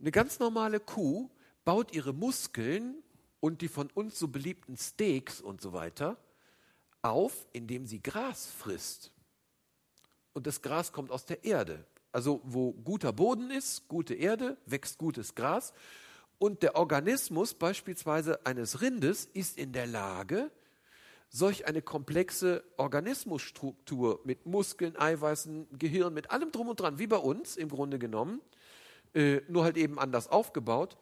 eine ganz normale Kuh baut ihre Muskeln und die von uns so beliebten Steaks und so weiter auf, indem sie Gras frisst. Und das Gras kommt aus der Erde. Also wo guter Boden ist, gute Erde, wächst gutes Gras. Und der Organismus beispielsweise eines Rindes ist in der Lage, solch eine komplexe Organismusstruktur mit Muskeln, Eiweißen, Gehirn, mit allem drum und dran, wie bei uns im Grunde genommen, äh, nur halt eben anders aufgebaut,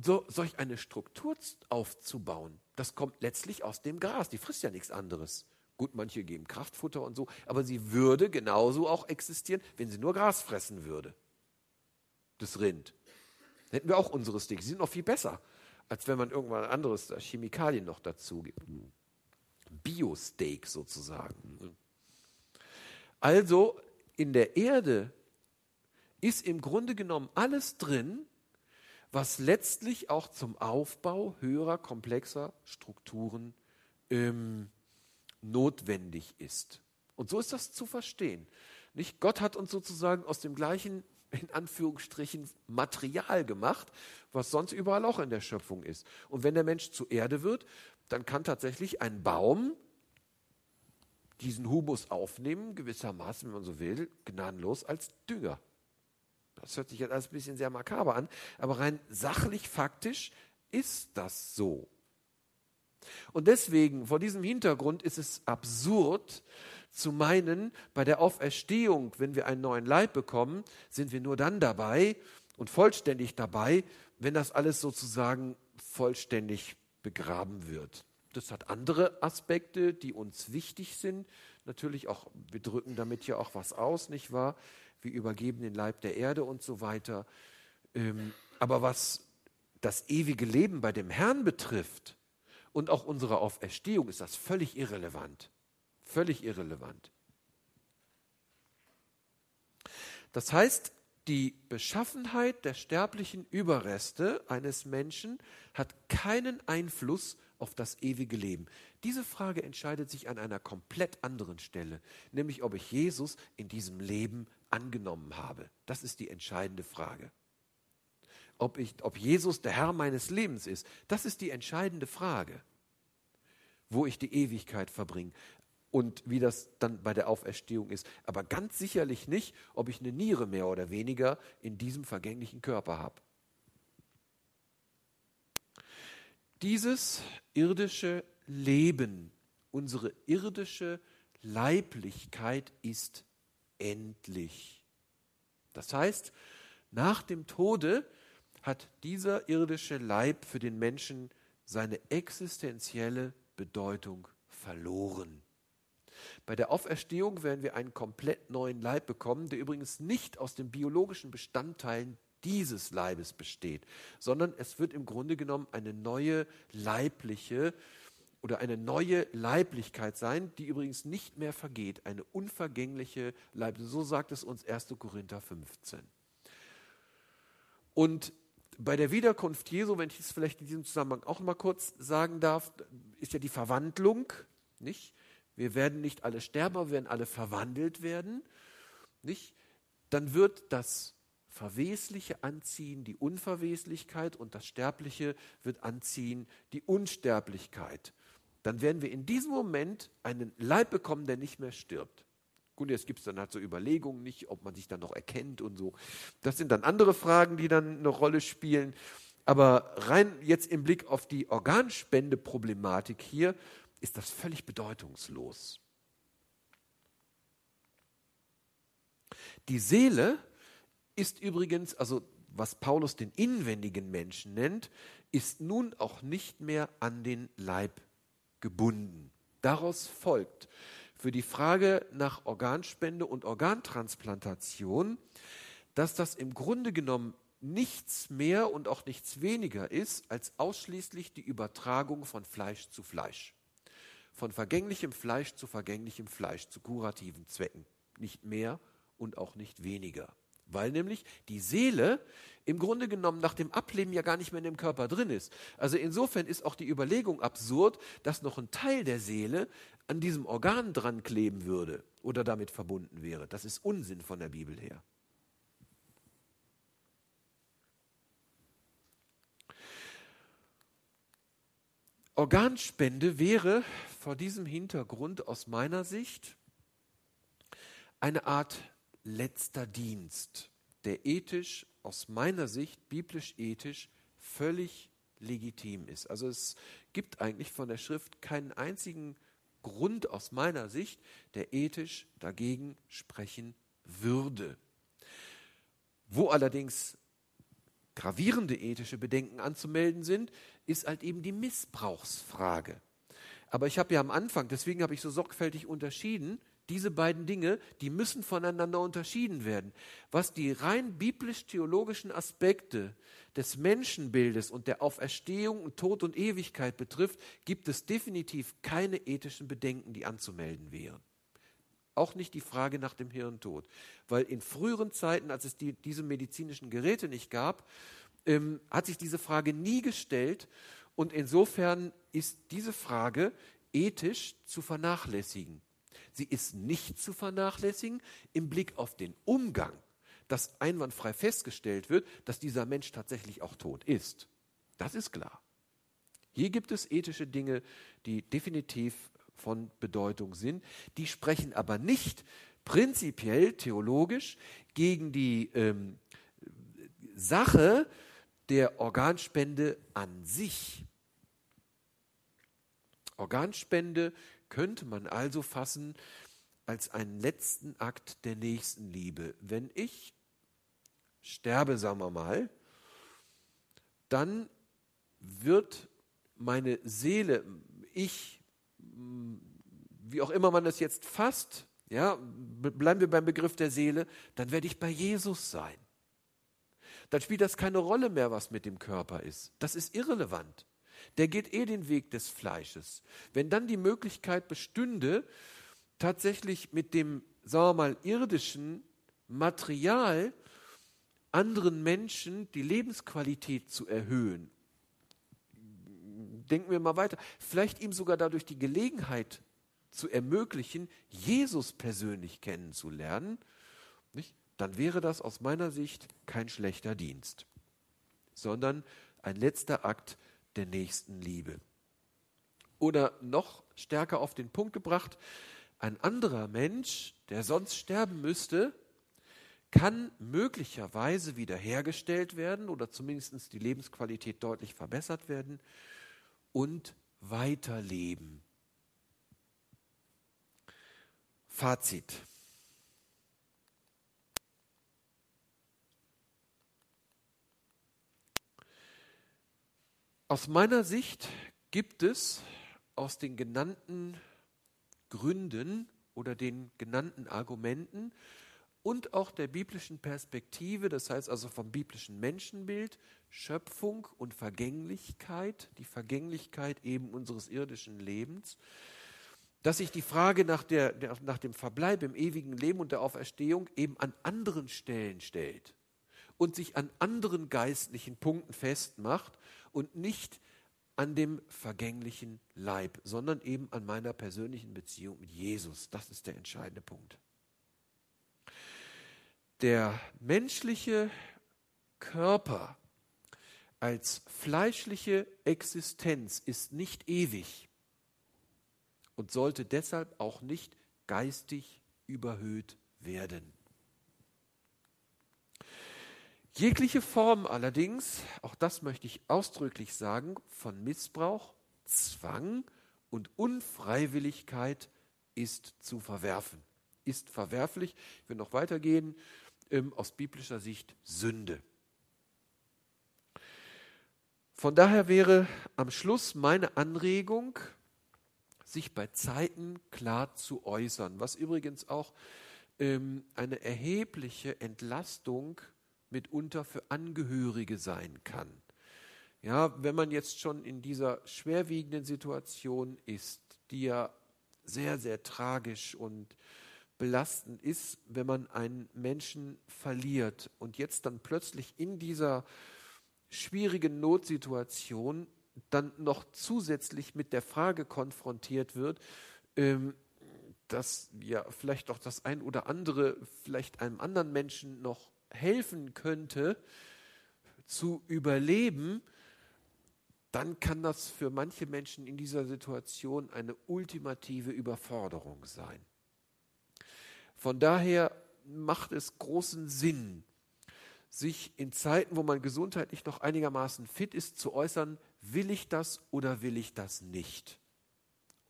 so, solch eine Struktur aufzubauen. Das kommt letztlich aus dem Gras. Die frisst ja nichts anderes. Gut, manche geben Kraftfutter und so, aber sie würde genauso auch existieren, wenn sie nur Gras fressen würde. Das Rind. Dann hätten wir auch unsere Sticks. Die sind noch viel besser, als wenn man irgendwann anderes Chemikalien noch dazu gibt. Bio-Steak sozusagen. Also in der Erde ist im Grunde genommen alles drin, was letztlich auch zum Aufbau höherer, komplexer Strukturen ähm, notwendig ist. Und so ist das zu verstehen. Nicht? Gott hat uns sozusagen aus dem gleichen, in Anführungsstrichen, Material gemacht, was sonst überall auch in der Schöpfung ist. Und wenn der Mensch zu Erde wird, dann kann tatsächlich ein Baum diesen Humus aufnehmen, gewissermaßen, wenn man so will, gnadenlos als Dünger. Das hört sich jetzt alles ein bisschen sehr makaber an, aber rein sachlich, faktisch ist das so. Und deswegen, vor diesem Hintergrund ist es absurd zu meinen, bei der Auferstehung, wenn wir einen neuen Leib bekommen, sind wir nur dann dabei und vollständig dabei, wenn das alles sozusagen vollständig begraben wird. Das hat andere Aspekte, die uns wichtig sind. Natürlich auch, wir drücken damit ja auch was aus, nicht wahr? Wir übergeben den Leib der Erde und so weiter. Ähm, aber was das ewige Leben bei dem Herrn betrifft, und auch unsere Auferstehung ist das völlig irrelevant. Völlig irrelevant. Das heißt, die Beschaffenheit der sterblichen Überreste eines Menschen hat keinen Einfluss auf das ewige Leben. Diese Frage entscheidet sich an einer komplett anderen Stelle, nämlich ob ich Jesus in diesem Leben angenommen habe. Das ist die entscheidende Frage ob, ich, ob Jesus der Herr meines Lebens ist, das ist die entscheidende Frage, wo ich die Ewigkeit verbringe und wie das dann bei der Auferstehung ist. Aber ganz sicherlich nicht, ob ich eine Niere mehr oder weniger in diesem vergänglichen Körper habe. Dieses irdische Leben, unsere irdische Leiblichkeit ist endlich. Das heißt, nach dem Tode hat dieser irdische Leib für den Menschen seine existenzielle Bedeutung verloren. Bei der Auferstehung werden wir einen komplett neuen Leib bekommen, der übrigens nicht aus den biologischen Bestandteilen dieses Leibes besteht, sondern es wird im Grunde genommen eine neue leibliche oder eine neue Leiblichkeit sein, die übrigens nicht mehr vergeht, eine unvergängliche Leiblichkeit. So sagt es uns 1. Korinther 15. Und bei der Wiederkunft Jesu, wenn ich es vielleicht in diesem Zusammenhang auch mal kurz sagen darf, ist ja die Verwandlung, nicht? Wir werden nicht alle sterben, aber wir werden alle verwandelt werden, nicht? Dann wird das Verwesliche anziehen, die Unverweslichkeit und das Sterbliche wird anziehen, die Unsterblichkeit. Dann werden wir in diesem Moment einen Leib bekommen, der nicht mehr stirbt. Gut, jetzt gibt es dann halt so Überlegungen nicht, ob man sich dann noch erkennt und so. Das sind dann andere Fragen, die dann eine Rolle spielen. Aber rein jetzt im Blick auf die Organspende-Problematik hier ist das völlig bedeutungslos. Die Seele ist übrigens, also was Paulus den inwendigen Menschen nennt, ist nun auch nicht mehr an den Leib gebunden. Daraus folgt, für die Frage nach Organspende und Organtransplantation, dass das im Grunde genommen nichts mehr und auch nichts weniger ist als ausschließlich die Übertragung von Fleisch zu Fleisch. Von vergänglichem Fleisch zu vergänglichem Fleisch, zu kurativen Zwecken. Nicht mehr und auch nicht weniger. Weil nämlich die Seele im Grunde genommen nach dem Ableben ja gar nicht mehr in dem Körper drin ist. Also insofern ist auch die Überlegung absurd, dass noch ein Teil der Seele an diesem Organ dran kleben würde oder damit verbunden wäre. Das ist Unsinn von der Bibel her. Organspende wäre vor diesem Hintergrund aus meiner Sicht eine Art letzter Dienst, der ethisch, aus meiner Sicht, biblisch-ethisch, völlig legitim ist. Also es gibt eigentlich von der Schrift keinen einzigen Grund aus meiner Sicht, der ethisch dagegen sprechen würde. Wo allerdings gravierende ethische Bedenken anzumelden sind, ist halt eben die Missbrauchsfrage. Aber ich habe ja am Anfang, deswegen habe ich so sorgfältig unterschieden, diese beiden Dinge, die müssen voneinander unterschieden werden. Was die rein biblisch-theologischen Aspekte des Menschenbildes und der Auferstehung Tod und Ewigkeit betrifft, gibt es definitiv keine ethischen Bedenken, die anzumelden wären. Auch nicht die Frage nach dem Hirntod. Weil in früheren Zeiten, als es die, diese medizinischen Geräte nicht gab, ähm, hat sich diese Frage nie gestellt. Und insofern ist diese Frage ethisch zu vernachlässigen. Sie ist nicht zu vernachlässigen im Blick auf den Umgang, dass einwandfrei festgestellt wird, dass dieser Mensch tatsächlich auch tot ist. Das ist klar. Hier gibt es ethische Dinge, die definitiv von Bedeutung sind. Die sprechen aber nicht prinzipiell theologisch gegen die ähm, Sache der Organspende an sich. Organspende könnte man also fassen als einen letzten Akt der Nächstenliebe. Wenn ich sterbe, sagen wir mal, dann wird meine Seele, ich, wie auch immer man es jetzt fasst, ja, bleiben wir beim Begriff der Seele, dann werde ich bei Jesus sein. Dann spielt das keine Rolle mehr, was mit dem Körper ist. Das ist irrelevant. Der geht eh den Weg des Fleisches. Wenn dann die Möglichkeit bestünde, tatsächlich mit dem, sagen wir mal, irdischen Material anderen Menschen die Lebensqualität zu erhöhen. Denken wir mal weiter. Vielleicht ihm sogar dadurch die Gelegenheit zu ermöglichen, Jesus persönlich kennenzulernen, nicht? dann wäre das aus meiner Sicht kein schlechter Dienst, sondern ein letzter Akt der nächsten Liebe. Oder noch stärker auf den Punkt gebracht, ein anderer Mensch, der sonst sterben müsste, kann möglicherweise wiederhergestellt werden oder zumindest die Lebensqualität deutlich verbessert werden und weiterleben. Fazit. Aus meiner Sicht gibt es aus den genannten Gründen oder den genannten Argumenten und auch der biblischen Perspektive, das heißt also vom biblischen Menschenbild, Schöpfung und Vergänglichkeit, die Vergänglichkeit eben unseres irdischen Lebens, dass sich die Frage nach, der, der, nach dem Verbleib im ewigen Leben und der Auferstehung eben an anderen Stellen stellt und sich an anderen geistlichen Punkten festmacht und nicht an dem vergänglichen Leib, sondern eben an meiner persönlichen Beziehung mit Jesus. Das ist der entscheidende Punkt. Der menschliche Körper als fleischliche Existenz ist nicht ewig und sollte deshalb auch nicht geistig überhöht werden. Jegliche Form allerdings, auch das möchte ich ausdrücklich sagen, von Missbrauch, Zwang und Unfreiwilligkeit ist zu verwerfen. Ist verwerflich, ich will noch weitergehen, ähm, aus biblischer Sicht Sünde. Von daher wäre am Schluss meine Anregung, sich bei Zeiten klar zu äußern, was übrigens auch ähm, eine erhebliche Entlastung mitunter für Angehörige sein kann. Ja, wenn man jetzt schon in dieser schwerwiegenden Situation ist, die ja sehr, sehr tragisch und belastend ist, wenn man einen Menschen verliert und jetzt dann plötzlich in dieser schwierigen Notsituation dann noch zusätzlich mit der Frage konfrontiert wird, ähm, dass ja vielleicht auch das ein oder andere vielleicht einem anderen Menschen noch helfen könnte zu überleben, dann kann das für manche Menschen in dieser Situation eine ultimative Überforderung sein. Von daher macht es großen Sinn, sich in Zeiten, wo man gesundheitlich noch einigermaßen fit ist, zu äußern, will ich das oder will ich das nicht?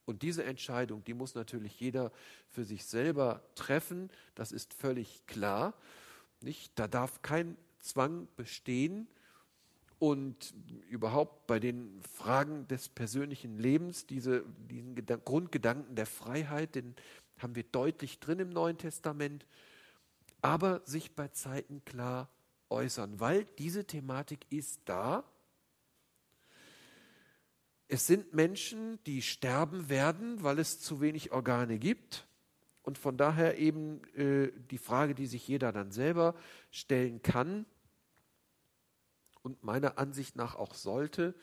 Und diese Entscheidung, die muss natürlich jeder für sich selber treffen, das ist völlig klar. Nicht? Da darf kein Zwang bestehen. Und überhaupt bei den Fragen des persönlichen Lebens, diese, diesen Grundgedanken der Freiheit, den haben wir deutlich drin im Neuen Testament, aber sich bei Zeiten klar äußern, weil diese Thematik ist da es sind Menschen, die sterben werden, weil es zu wenig Organe gibt. Und von daher eben äh, die Frage, die sich jeder dann selber stellen kann und meiner Ansicht nach auch sollte,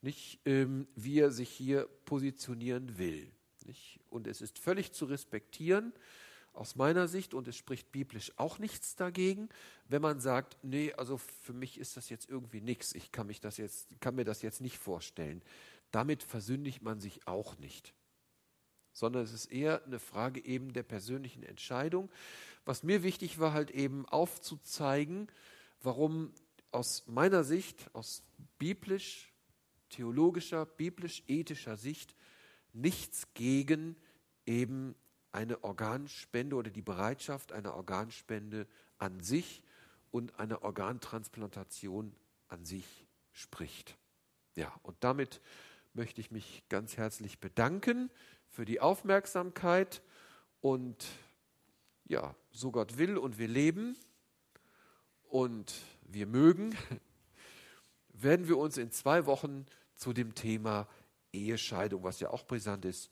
nicht, ähm, wie er sich hier positionieren will. Nicht? Und es ist völlig zu respektieren, aus meiner Sicht, und es spricht biblisch auch nichts dagegen, wenn man sagt, nee, also für mich ist das jetzt irgendwie nichts, ich kann, mich das jetzt, kann mir das jetzt nicht vorstellen. Damit versündigt man sich auch nicht, sondern es ist eher eine Frage eben der persönlichen Entscheidung. Was mir wichtig war, halt eben aufzuzeigen, warum aus meiner Sicht, aus biblisch, theologischer, biblisch-ethischer Sicht nichts gegen eben eine Organspende oder die Bereitschaft einer Organspende an sich und einer Organtransplantation an sich spricht. Ja, und damit möchte ich mich ganz herzlich bedanken für die Aufmerksamkeit und ja, so Gott will und wir leben und wir mögen, werden wir uns in zwei Wochen zu dem Thema Ehescheidung, was ja auch brisant ist,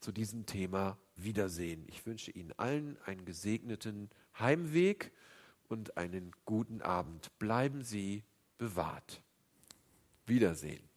zu diesem Thema wiedersehen. Ich wünsche Ihnen allen einen gesegneten Heimweg und einen guten Abend. Bleiben Sie bewahrt. Wiedersehen.